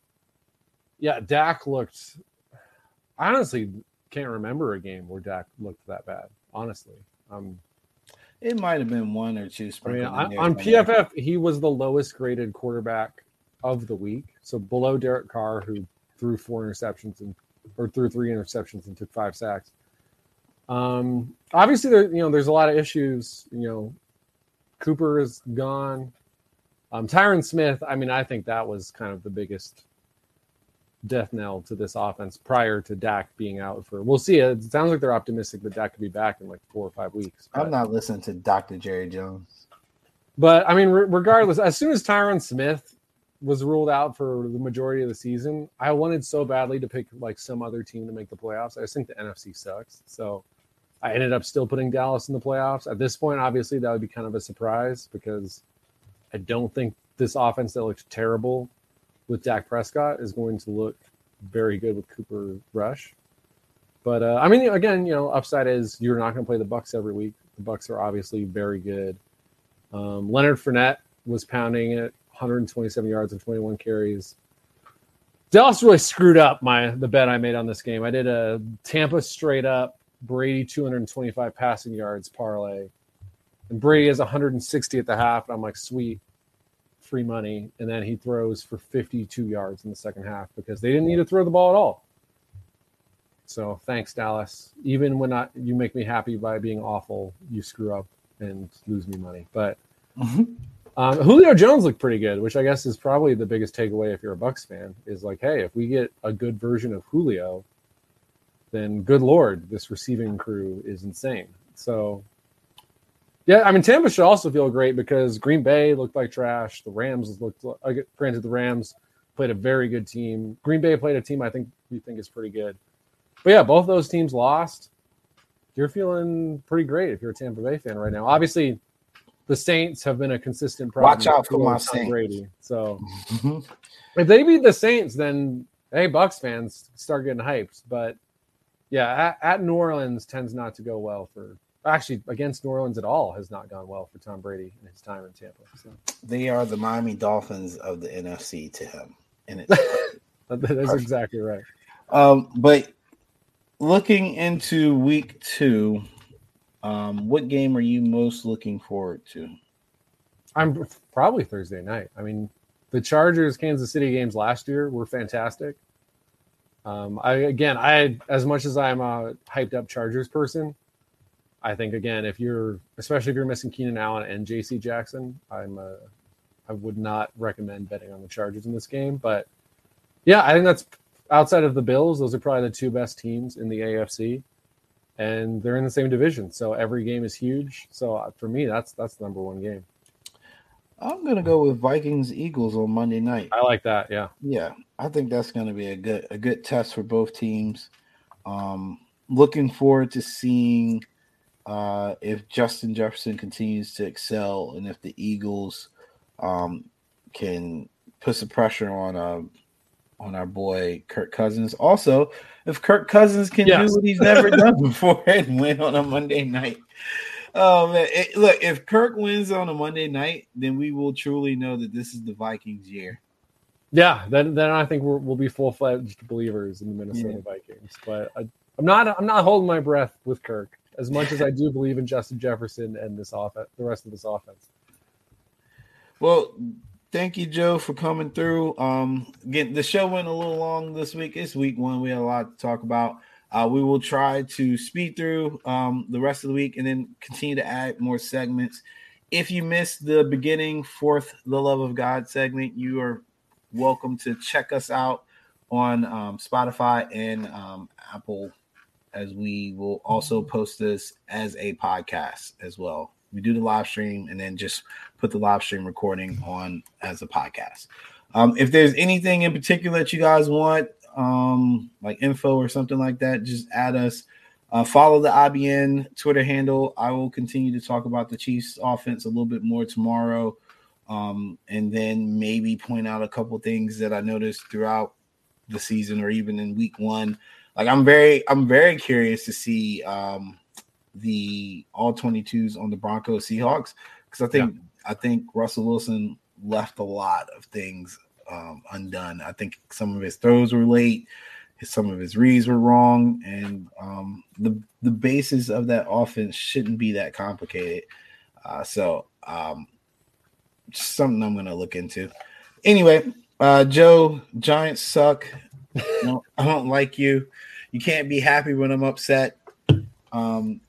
Speaker 2: Yeah, Dak looked. I honestly can't remember a game where Dak looked that bad. Honestly, um,
Speaker 1: it might have been one or two.
Speaker 2: I mean, on PFF, he was the lowest graded quarterback of the week, so below Derek Carr, who threw four interceptions and or threw three interceptions and took five sacks. Um, obviously, there you know there's a lot of issues. You know, Cooper is gone. Um, Tyron Smith. I mean, I think that was kind of the biggest death knell to this offense prior to Dak being out for. We'll see. It sounds like they're optimistic that Dak could be back in like four or five weeks.
Speaker 1: But, I'm not listening to Dr. Jerry Jones.
Speaker 2: But I mean, re- regardless, as soon as Tyron Smith was ruled out for the majority of the season, I wanted so badly to pick like some other team to make the playoffs. I just think the NFC sucks. So I ended up still putting Dallas in the playoffs. At this point, obviously, that would be kind of a surprise because I don't think this offense that looks terrible with Dak Prescott is going to look very good with Cooper Rush. But uh, I mean, again, you know, upside is you're not going to play the Bucs every week. The Bucs are obviously very good. Um, Leonard Fournette was pounding it 127 yards and 21 carries. Dallas really screwed up my the bet I made on this game. I did a Tampa straight up Brady 225 passing yards parlay, and Brady is 160 at the half. And I'm like, sweet, free money. And then he throws for 52 yards in the second half because they didn't need to throw the ball at all. So thanks, Dallas. Even when I, you make me happy by being awful, you screw up and lose me money. But mm-hmm. Um, Julio Jones looked pretty good, which I guess is probably the biggest takeaway if you're a Bucs fan. Is like, hey, if we get a good version of Julio, then good lord, this receiving crew is insane. So, yeah, I mean Tampa should also feel great because Green Bay looked like trash. The Rams looked. Uh, granted, the Rams played a very good team. Green Bay played a team I think we think is pretty good. But yeah, both those teams lost. You're feeling pretty great if you're a Tampa Bay fan right now. Obviously, the Saints have been a consistent problem.
Speaker 1: Watch out for my Saints. Brady.
Speaker 2: So mm-hmm. if they beat the Saints, then hey, Bucs fans start getting hyped. But yeah, at, at, New Orleans tends not to go well for actually against New Orleans at all has not gone well for Tom Brady in his time in Tampa. So.
Speaker 1: They are the Miami Dolphins of the NFC to him, and
Speaker 2: it's that's perfect. exactly right.
Speaker 1: Um, but looking into week two, um, what game are you most looking forward to?
Speaker 2: I'm probably Thursday night. I mean, the Chargers Kansas City games last year were fantastic. Um, I again, I as much as I'm a hyped up Chargers person, I think again, if you're especially if you're missing Keenan Allen and J.C. Jackson, I'm a, I would not recommend betting on the Chargers in this game. But yeah, I think that's outside of the Bills. Those are probably the two best teams in the AFC and they're in the same division. So every game is huge. So uh, for me, that's that's the number one game.
Speaker 1: I'm gonna go with Vikings Eagles on Monday night.
Speaker 2: I like that. Yeah,
Speaker 1: yeah. I think that's gonna be a good a good test for both teams. Um, looking forward to seeing uh, if Justin Jefferson continues to excel and if the Eagles um, can put some pressure on uh, on our boy Kirk Cousins. Also, if Kirk Cousins can yes. do what he's never done before and win on a Monday night. Um, it, look, if Kirk wins on a Monday night, then we will truly know that this is the Vikings' year.
Speaker 2: Yeah, then then I think we will be full fledged believers in the Minnesota yeah. Vikings. But I, am not I'm not holding my breath with Kirk As much as I do believe in Justin Jefferson and this offense, the rest of this offense.
Speaker 1: Well, thank you, Joe, for coming through. Um, again, the show went a little long this week. It's week one. We had a lot to talk about. Uh, we will try to speed through um, the rest of the week and then continue to add more segments. If you missed the beginning, fourth, the love of God segment, you are welcome to check us out on um, Spotify and um, Apple, as we will also post this as a podcast as well. We do the live stream and then just put the live stream recording on as a podcast. Um, if there's anything in particular that you guys want, um, like info or something like that, just add us. Uh, follow the IBN Twitter handle. I will continue to talk about the Chiefs offense a little bit more tomorrow. Um, and then maybe point out a couple things that I noticed throughout the season or even in week one. Like I'm very, I'm very curious to see um, the all 22s on the Broncos Seahawks because I think yeah. I think Russell Wilson left a lot of things um, undone. I think some of his throws were late, some of his reads were wrong, and um, the the basis of that offense shouldn't be that complicated. Uh, so um, something I'm going to look into. Anyway, uh, Joe, Giants suck. No, I don't like you. You can't be happy when I'm upset. Um,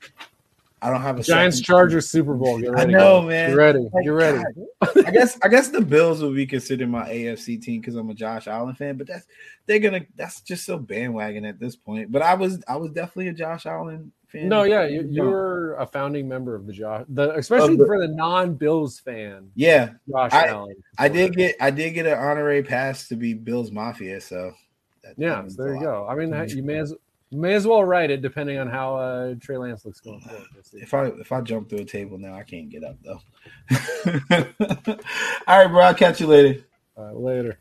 Speaker 1: I don't have a
Speaker 2: Giants Chargers Super Bowl. Get
Speaker 1: ready, I know, man.
Speaker 2: Get ready. Get ready.
Speaker 1: I guess I guess the Bills will be considered my AFC team because I'm a Josh Allen fan, but that's they're gonna that's just so bandwagon at this point. But I was I was definitely a Josh Allen fan.
Speaker 2: No, yeah, you, you're a founding member of the Josh, the especially the, for the non-Bills fan.
Speaker 1: Yeah, Josh I, Allen. I did get I did get an honorary pass to be Bills Mafia, so.
Speaker 2: Yeah, so there you go. I mean, you may as May as well write it, depending on how uh, Trey Lance looks going forward.
Speaker 1: If I if I jump through a table now, I can't get up though. All right, bro. I'll catch you later.
Speaker 2: later.